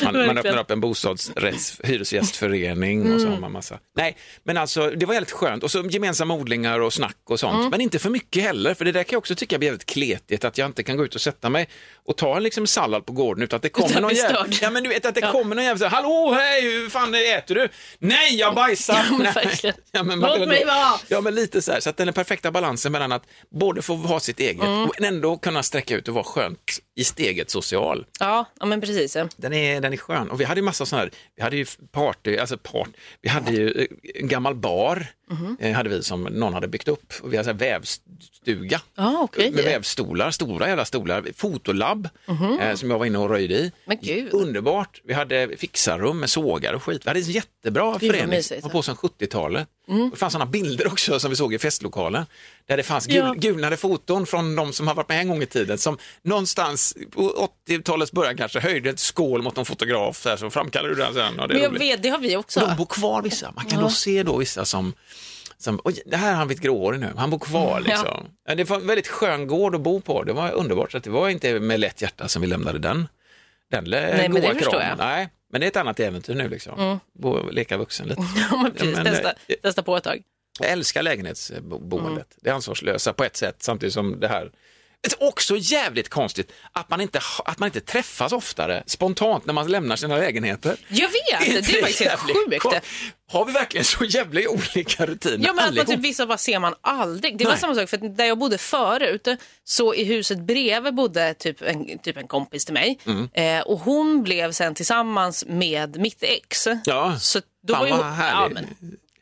Man, man öppnar upp en bostadsrätts, hyresgästförening och så har man massa. Nej, men alltså det var väldigt skönt. Och så gemensamma odlingar och snack och sånt. Mm. Men inte för mycket heller, för det där kan jag också tycka blir väldigt kletigt, att jag inte kan gå ut och sätta mig och ta en liksom sallad på gården utan att det kommer någon jävel. Ja men du vet att det Ja. kommer någon jävel hallå hej, hur fan äter du? Nej, jag bajsar! Ja, men Nej. Ja, men Låt mig vara. Ja men lite så här, så att den är perfekta balansen mellan att både få ha sitt eget Mm. och ändå kunna sträcka ut och vara skönt i steget social. Ja, ja, men precis. Den är, den är skön. Och vi hade ju massa sådana här, vi hade ju party, alltså part, vi hade ju eh, en gammal bar, Eh, hade vi som någon hade byggt upp. Och vi hade så vävstuga Ja, okej. med vävstolar, stora jävla stolar, fotolabb eh, som jag var inne och röjde i. Underbart. Vi hade fixarrum med sågar och skit. Vi hade en jättebra Gud, förening. Mm. Var på som 70-talet. Och Det fanns sådana bilder också som vi såg i festlokalen. Där det fanns gul, Ja. gulnade foton från de som har varit med en gång i tiden. Som någonstans på 80-talets början kanske höjde ett skål mot någon fotograf. Så, här, så framkallade du den sen. Och det Men jag vet, det har vi också. De bor kvar vissa. Man kan Ja. då se då vissa som som, oj, det här har han blivit gråhårig nu, han bor kvar Mm, liksom. Ja. Det var en väldigt skön gård att bo på, det var underbart, så det var inte med lätt hjärta som vi lämnade den, den Nej, men goa det förstår kramen. jag. Mm. Nej, men det är ett annat äventyr nu liksom, Bo, leka vuxen lite. Ja, men precis. men, testa, eh, testa på ett tag. Jag älskar lägenhetsboendet, Mm. det är ansvarslösa på ett sätt, samtidigt som det här det är också jävligt konstigt att man, inte, att man inte träffas oftare spontant när man lämnar sina lägenheter. Jag vet, det är inte faktiskt helt sjukt. Har vi verkligen så jävla olika rutiner Ja, men att man allihop? typ, vissa bara ser man aldrig. Det var Nej. samma sak, för där jag bodde förut, så i huset bredvid bodde typ en, typ en kompis till mig. Mm. Eh, och hon blev sen tillsammans med mitt ex. Ja, Så då fan var ju, vad ja, härligt. men,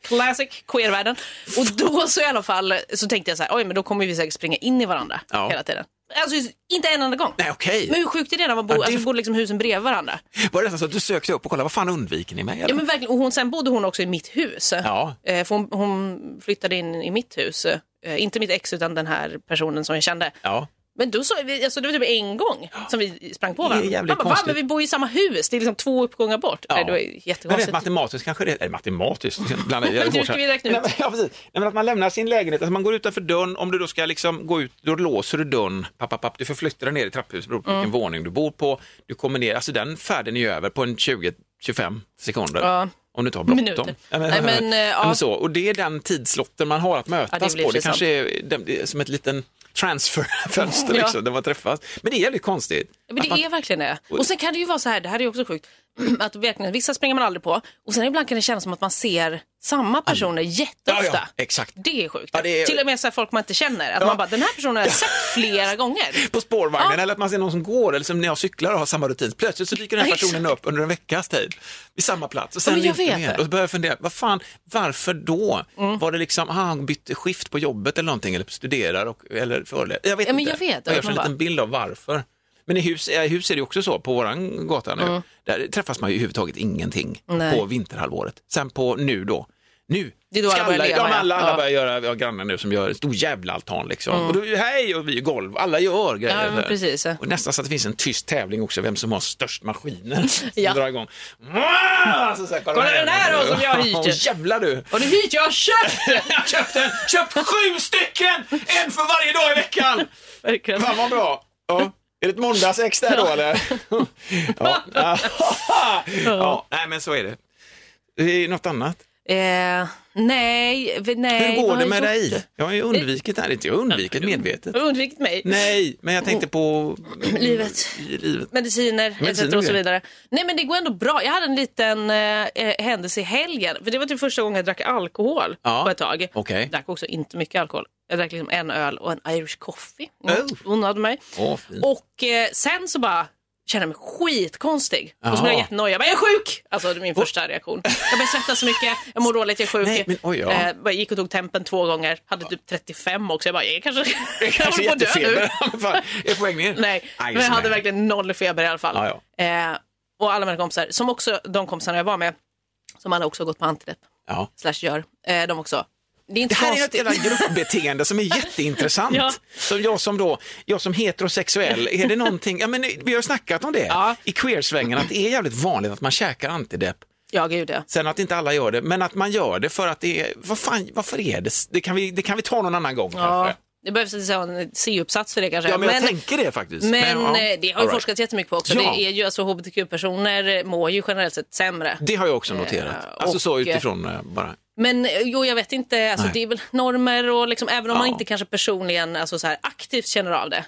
classic queervärlden. Och då så i alla fall så tänkte jag så här, oj men då kommer vi säkert springa in i varandra Ja. hela tiden. Alltså inte en enda gång. Nej, okej. Men hur sjukt är det när man bor, Ja, det- alltså, bor liksom husen bredvid varandra? Var det nästan så att du sökte upp och kollade, vad fan undviker ni mig? Ja men verkligen, och hon, sen bodde hon också i mitt hus. Ja. Eh, för hon, hon flyttade in i mitt hus. Eh, inte mitt ex utan den här personen som jag kände. ja. Men då så, alltså, det var typ en gång som vi sprang på Det är varandra. jävligt Man bara, Va, men vi bor i samma hus, det är liksom två uppgångar bort. Ja. Nej, det var Men rent jättekonstigt. matematiskt kanske det är, matematiskt, blandar jag Men du ska vi räkna ut. Nej, ja, precis. Nej, men att man lämnar sin lägenhet, alltså man går utanför dörren, om du då ska liksom gå ut, då låser du dörren, papp, papp, papp, du förflyttar dig ner i trapphuset, beroende på Mm. vilken våning du bor på, du kommer ner, alltså den färden är ju över på en 20-25 sekunder. Ja. Om du inte har bråttom. Ja, Nej, men, eh, ja. men så, och det är den tidslotten man har att Ja, mötas det blir på. Det kanske är, det- det är som ett liten transferfönster Ja. liksom, där man träffas. Men det är jävligt konstigt. Men det man- är verkligen det. Och sen kan det ju vara så här, det här är ju också sjukt, att verkligen, vissa springer man aldrig på och sen ibland kan det kännas som att man ser samma personer jätteofta. Ja, ja, exakt. Det är sjukt. Ja, det är- Till och med så folk man inte känner. Att man bara, den här personen har jag sett flera gånger. på spårvagnen eller att man ser någon som går eller som när jag cyklar och har samma rutin. Plötsligt så dyker den här personen upp under en veckas tid vid samma plats och sen jag inte vet mer. Mm. Och så börjar jag fundera, vad fan, varför då? Var det liksom, ah, han bytte skift på jobbet eller någonting eller studerar och, eller föreläser? Jag vet Ja, men inte. jag vet, jag gör att en man liten bild av varför. Men i hus, i hus är det också så, på våran gata nu, där träffas man ju överhuvudtaget ingenting Mm. Nej. på vinterhalvåret. Sen på nu då, nu Det är då alla börjar Skallar, leva, ja, alla, alla ja. börjar göra, vi har grannar nu som gör en stor jävla altan liksom. Och då, hej och vi golv, alla gör grejer. Ja, precis. Och nästan så att det finns en tyst tävling också, vem som har störst maskiner. Ja. drar igång. Så, så här, Kolla den här då som jag har hyrt. Åh, jävlar du. Har du hyrt? Jag har köpt! Jag köpte en, köpt sju stycken! En för varje dag i veckan! Verkligen. Fan vad bra. Ja. Är det ett måndagsex där då eller? ja. ja, nej men så är det. Något annat. Eh, nej, nej. Hur går det med dig? Jag har ju undvikit det här lite. Jag undvikit medvetet. Har du undvikit mig? Nej, men jag tänkte på Livet. livet. Mediciner, Mediciner och så vidare. Nej men det går ändå bra. Jag hade en liten eh, eh, händelse i helgen. För det var typ första gången jag drack alkohol Ja. på ett tag. Okej. Jag drack också inte mycket alkohol. Jag drack liksom en öl och en Irish coffee. Mm. Oh. Unnade mig. Åh, fint. Och eh, sen så bara kände jag mig skitkonstig. Och så blev jag jättenojig. Jag bara, jag är sjuk! Alltså det är min första reaktion. Jag började svettas så mycket, jag mår dåligt, jag är sjuk. Nej, men oj, ja. eh, gick och tog tempen två gånger, hade typ 35 också. Jag bara, jag kanske, jag Kanske på att dö nu. Fan, är på väg ner? Nej, men jag hade verkligen noll feber i alla fall. Ja, Eh, och alla mina kompisar, som också de kompisarna jag var med, som alla också har gått på antidepp, Ja. slash gör, eh, de också. Det är Det här är konstigt. ett jävla gruppbeteende som är jätteintressant. Ja. Så jag som då, jag som heterosexuell, är det någonting, ja men vi har snackat om det Ja. i queersvängen, att det är jävligt vanligt att man käkar antidepp. Ja, gud ja. Sen att inte alla gör det, men att man gör det för att det är, vad fan, varför är det, det kan vi, det kan vi ta någon annan gång ja. kanske. Det behövs en C-uppsats för det kanske. Ja, men jag tänker det faktiskt. Men, ja, eh, det har ju right. forskats jättemycket på också. Ja. Det är ju alltså hbtq-personer mår ju generellt sett sämre. Det har jag också noterat. alltså så och, utifrån eh, bara. Men eh, jo, jag vet inte, alltså, Nej. det är väl normer och liksom, även om man Ja. inte kanske personligen alltså, så här, aktivt känner av det.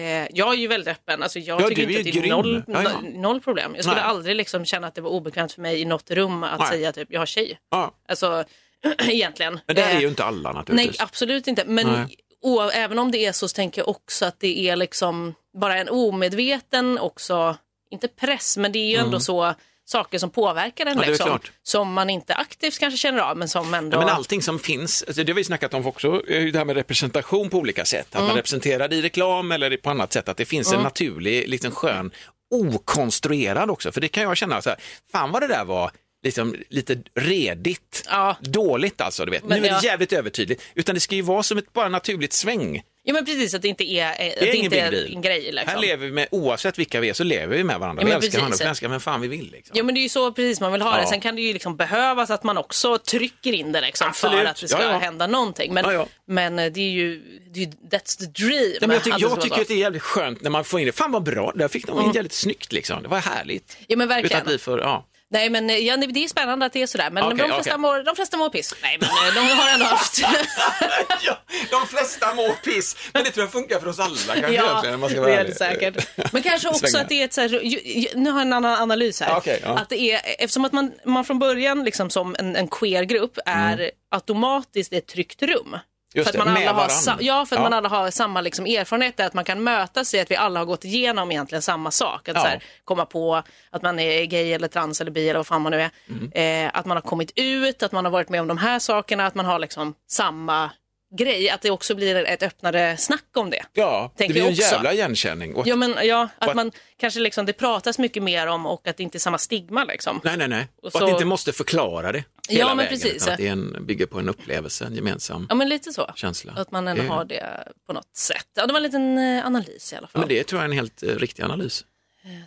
Eh, jag är ju väldigt öppen, alltså, jag Mm. Ja, tycker inte att det är noll, Ja, noll problem. Jag skulle Nej. aldrig liksom, känna att det var obekvämt för mig i något rum att Nej. säga typ, jag har tjej. Ja. Alltså, egentligen. Men det är Eh, ju inte alla Nej, naturligtvis. absolut inte. Men Nej. o- även om det är så, så tänker jag också att det är liksom bara en omedveten också, inte press, men det är ju ändå så saker som påverkar en Mm. Ja, liksom, som man inte aktivt kanske känner av men som ändå... Ja, men allting som finns, alltså det har vi snackat om också, det här med representation på olika sätt. Att man representerar i reklam eller på annat sätt, att det finns en naturlig, liksom skön, okonstruerad också. För det kan jag känna så här, fan vad det där var liksom, lite redigt. Ja. Dåligt alltså, du vet. Men nu är det ja. jävligt övertydligt. Utan det ska ju vara som ett bara naturligt sväng. Ja men precis, att det inte är, att det ingen inte big är en grej. Liksom. Här lever vi med, oavsett vilka vi är, så lever vi med varandra. Ja, vi älskar varandra, precis. vi älskar vem fan vi vill. Liksom. Ja men det är ju så precis man vill ha det. Ja. Sen kan det ju liksom behövas att man också trycker in det liksom, för att det ska Ja, ja. hända någonting. Men, men eh, det är ju, det är, that's the dream. Ja, men jag, det ska jag tycker att det är jävligt skönt när man får in det. Fan vad bra, där fick de in jävligt snyggt liksom. Det var härligt. Ja men Utan verkligen. att bli för, ja. Nej men eh, ja, det är spännande att det är sådär. Men Okej, de, flesta okej. mår, de flesta mår piss. Nej men eh, de har ändå haft... ja, de flesta mår piss, men det tror jag funkar för oss alla kanske Ja, egentligen, man ska det vara är ärlig. det säkert. Men kanske också Svänga. att det är ett så här, nu har jag en annan analys här. Okej, ja. Att det är, eftersom att man, man från början liksom som en, en queer-grupp är automatiskt ett tryggt rum. Just för att man alla har sa, ja, för att Ja. man alla har samma liksom erfarenhet, att man kan mötas i att vi alla har gått igenom egentligen samma sak. Att Ja. så här, komma på att man är gay eller trans eller bi eller vad fan man nu är. Mm. Eh, att man har kommit ut, att man har varit med om de här sakerna, att man har liksom samma grej. Att det också blir ett öppnare snack om det. Ja, det blir en också. jävla igenkänning. Och, Ja, men, ja att att- man kanske liksom, det pratas mycket mer om och att det inte är samma stigma. Liksom. Nej, nej, nej. Och, så- att inte måste förklara det hela Ja, men vägen. precis. Att det en, bygger på en upplevelse, en gemensam Ja, men lite så. känsla. Att man ändå Det- har det på något sätt. Ja, det var en liten eh, analys i alla fall. Men det tror jag är en helt eh, riktig analys.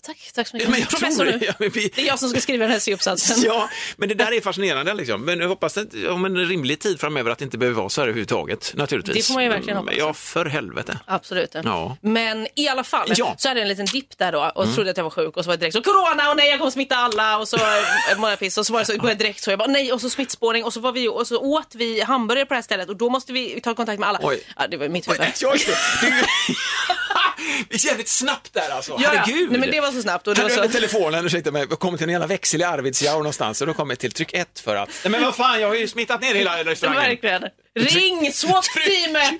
Tack, tack så mycket. Men jag Professor tror nu. Ja, vi, Det är jag som ska skriva den här C-uppsatsen. Ja, men det där är fascinerande liksom. Men jag hoppas att om en rimlig tid framöver att det inte behöver vara så här överhuvudtaget, naturligtvis. Det får man ju verkligen hoppas. Ja, för helvete. Absolut. Ja. Men i alla fall Ja. så hade jag en liten dipp där då och trodde att jag var sjuk och så var det direkt så corona och nej jag kommer smitta alla och så eh, mår jag piss och så var det så jag direkt så jag bara nej och så smittspårning och så var vi och så åt vi hamburgare på det här stället och då måste vi ta kontakt med alla. Oj. Ja, det var mitt huvud. det. Det är jävligt snabbt där alltså. Ja. Herregud. Nej, men det var så snabbt och det var är så... telefonen, ursäkta mig, jag kommer till en jävla växel i Arvidsjaur någonstans och då kommer jag till tryck ett för att, nej men vad fan, jag har ju smittat ner hela restaurangen. Verkligen. Ring SWAT-teamet!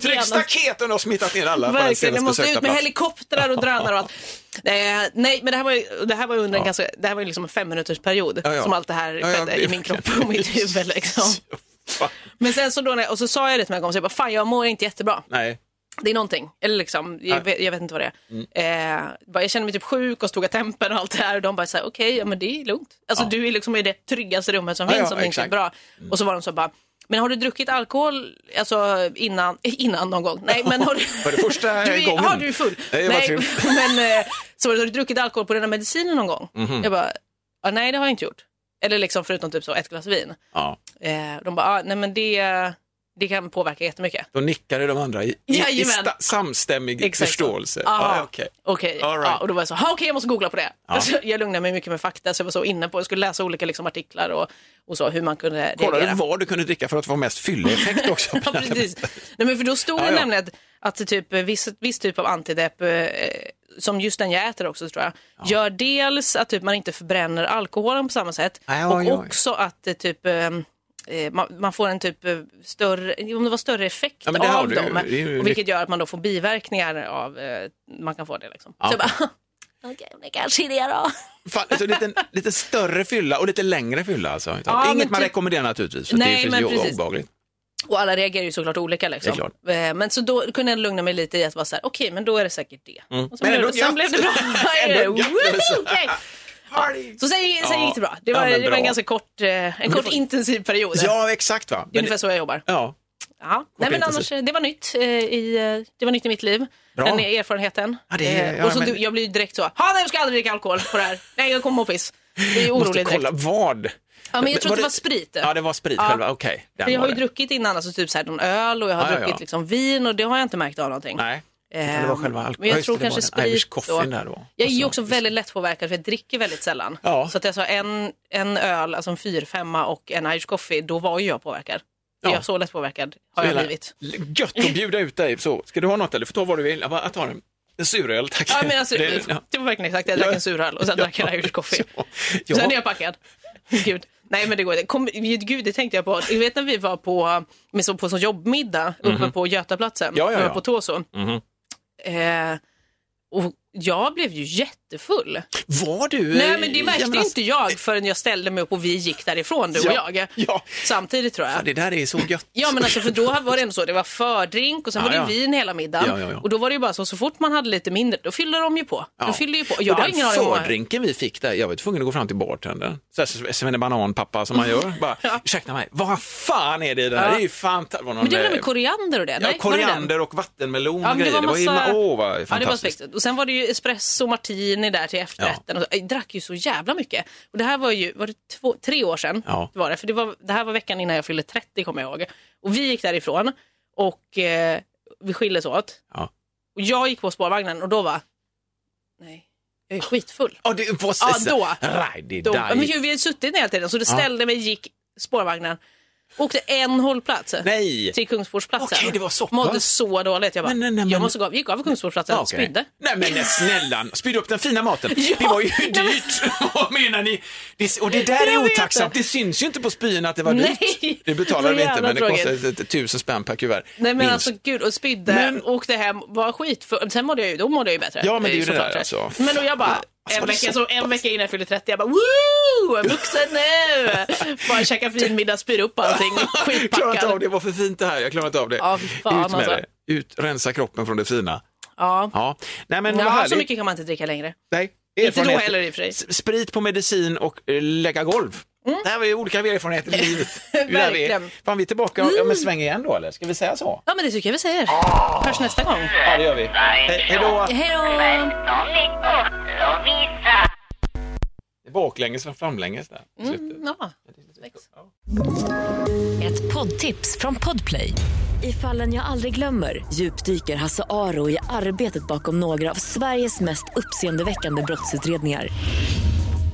Tryck staketen och smittat ner alla på den Verkligen, senaste jag måste ut med plats. helikoptrar och drönare och allt. Eh, nej, men det här var ju, det här var ju under en Ja. ganska, det här var ju liksom en fem minuters period Ja, ja. som allt det här Ja, ja, skedde i min kropp och mitt huvud liksom. Men sen så då, när, och så sa jag det till mina kompisar, jag bara, fan jag mår inte jättebra. Nej, Det är någonting. Eller liksom, jag, vet, jag vet inte vad det är. Eh, bara, jag kände mig typ sjuk och stod i tempen och allt det här. Och de bara såhär, okej, ja men det är lugnt. Alltså du är liksom i det tryggaste rummet som Ja, finns ja, om inte är bra. Och så var de så bara, men har du druckit alkohol alltså, innan, innan någon gång? Nej, men har du... Var det första du är, gången? Ja, du är full. Nej, jag men eh, så har du druckit alkohol på dina mediciner någon gång? Mhm. Jag bara, ja, nej det har jag inte gjort. Eller liksom förutom typ så ett glas vin. Ja. Eh, de bara, ah, nej men det, det kan påverka jättemycket. Då nickade de andra i, i, i samstämmig Exakt förståelse. Aha. Ja, okej. Okej, All right. ja, och då var jag så, "Ha, okej jag måste googla på det. Alltså, jag lugnade mig mycket med fakta så jag var så inne på, jag skulle läsa olika liksom, artiklar och, och så, hur man kunde Kollade reagera. vad du kunde dricka för att få mest fylleeffekt också. Ja, precis. Nej, men för då stod Ja, det ja. nämligen att, att typ, viss, viss typ av antidepp, eh, som just den jag äter också tror jag, gör dels att typ, man inte förbränner alkoholen på samma sätt Aj, och oj, oj. också att det typ eh, eh, man, man får en typ eh, större, om det var större effekt Ja, av du dem. Är ju Och vilket gör att man då får biverkningar av, eh, man kan få det liksom. Ja. Så bara, okej, det kanske är det då. Fan, alltså, lite, lite större fylla och lite längre fylla alltså. Ja, Inget man typ- rekommenderar naturligtvis, för Nej, det finns ju obehagligt. Och alla reagerar ju såklart olika liksom. Är. Eh, Men så då kunde jag lugna mig lite i att vara så här, okej men då är det säkert det. Och sen, Men blev, sen blev det bra. Party! Så sen, sen Ja. gick det bra. Det var, Ja, det var en ganska kort, eh, en kort intensiv period. Ja, exakt va. Det är Men ungefär så jag jobbar. Ja, Ja. Nej, men annars, det var nytt, eh, i, eh, det var nytt i mitt liv. Bra. Den erfarenheten. Ja, det är- Eh, ja, och så men- du, jag blir ju direkt så, ha nej jag ska aldrig dricka alkohol på det här. Nej jag kommer må piss. Jag är måste orolig kolla direkt. vad. Ja, men jag tror Var att det var sprit. Ja, det var sprit Ja. själva, okej. För jag har ju det. druckit innan, alltså typ så här, någon öl och jag har druckit ja. Liksom, vin och det har jag inte märkt av någonting. Nej, det var själva alkohol. Men jag Ja, tror det kanske Irish sprit coffeen då. där då. Jag är ju Alltså, också väldigt lättpåverkad för jag dricker väldigt sällan. Ja. Så att jag sa en, en öl, alltså en fyrfemma och en Irish coffee, då var ju jag påverkad. Ja. Jag är så lättpåverkad har jag Hela- blivit. Gött att bjuda ut dig så. Ska du ha något eller? Får ta vad du vill. Jag Jag tar en, en suröl, tack. Ja, men alltså, Det- det, ja. var verkligen exakt, jag drack en suröl och sen drack jag Irish coffee. Ja. Sen är jag packad. Gud. Nej men det går inte. Kom, gud det tänkte jag på. Jag vet när vi var på, med så, på jobbmiddag uppe på Götaplatsen. Ja, ja, ja. på Tåso. Mhm. Eh, och jag blev ju jättefull. Var du? Nej men det märkte jag menar- inte jag förrän jag ställde mig upp och vi gick därifrån du och Ja, jag. ja. Samtidigt tror jag. Fan, det där är så gött. Ja men alltså för då var det ändå så, det var fördrink och sen Ja, var det ja. vin hela middagen. Ja, ja, ja. Och då var det ju bara så, så fort man hade lite mindre, då fyllde de ju på. Ja. De fyllde ju på. Och Jag har den ingen fördrinken vi fick där, jag var tvungen att gå fram till bartendern. Svenne Banan-pappa som man gör. Bara, ursäkta mig, vad fan är det? Ja. Det är ju fantastiskt. Men det var med koriander och det? Ja, Nej, den? koriander och vattenmelon Ja, och det grejer. Det var massa- åh vad Ja, fantastiskt. Och sen var det ju espresso martini där till efterrätten. Och så- Jag drack ju så jävla mycket. Och det här var ju, var det två, tre år sedan? Ja. Var det, för det, var, det här var veckan innan jag fyllde 30 kommer jag ihåg. Och vi gick därifrån och eh, vi skildes åt. Ja. Och jag gick på spårvagnen och då var, nej, jag är skitfull. Ja, det Ja, då. Right, det Då, men ju, vi hade suttit hela tiden så det Ja. ställde mig, gick spårvagnen, åkte en hållplats. Nej. Till Kungsportsplatsen. Okej, det var så Mådde så dåligt. Jag, bara, Men, nej, nej, jag måste gå av. gick av Kungsportsplatsen och Okej. spydde. Nej men snälla, spydde upp den fina maten. Ja. Det var ju dyrt. Vad menar ni? Det, och det där är otacksamt. det. Syns ju inte på spyen att det var Nej. dyrt. Det betalar Så vi inte, men det tråkigt. ett tusen spänn per kuvert. Nej men Minst. alltså gud och spydde, Men- åkte hem, var skit för, Sen mådde jag ju, då mådde jag ju bättre. Ja, men det är ju det där, alltså. Men då jag bara, Alltså, en, vecka, så en vecka innan jag fyllde 30, jag bara woo, vuxen nu. bara käka fin middag, spyr upp allting, Jag klarar inte av skitpackad. det, var för fint det här. Jag klarar inte av det. Ja, fan, Ut med alltså. det. Ut, rensa kroppen från det fina. Ja. Ja, nej men vad Ja, så mycket kan man inte dricka längre. Nej. Inte då heller i och för sig. Sprit på medicin och eh, lägga golv. Det här var ju olika erfarenheter i livet. Verkligen. Fan, vi är tillbaka om en sväng igen då, eller? Ska vi säga så? Ja men det tycker jag vi säger. Hörs nästa gång. Ja, det gör vi. He hej då! Hej då! Baklänges från framlänges där. Mm, ja. Ett poddtips från Podplay. I fallen jag aldrig glömmer djupdyker Hasse Aro i arbetet bakom några av Sveriges mest uppseendeväckande brottsutredningar.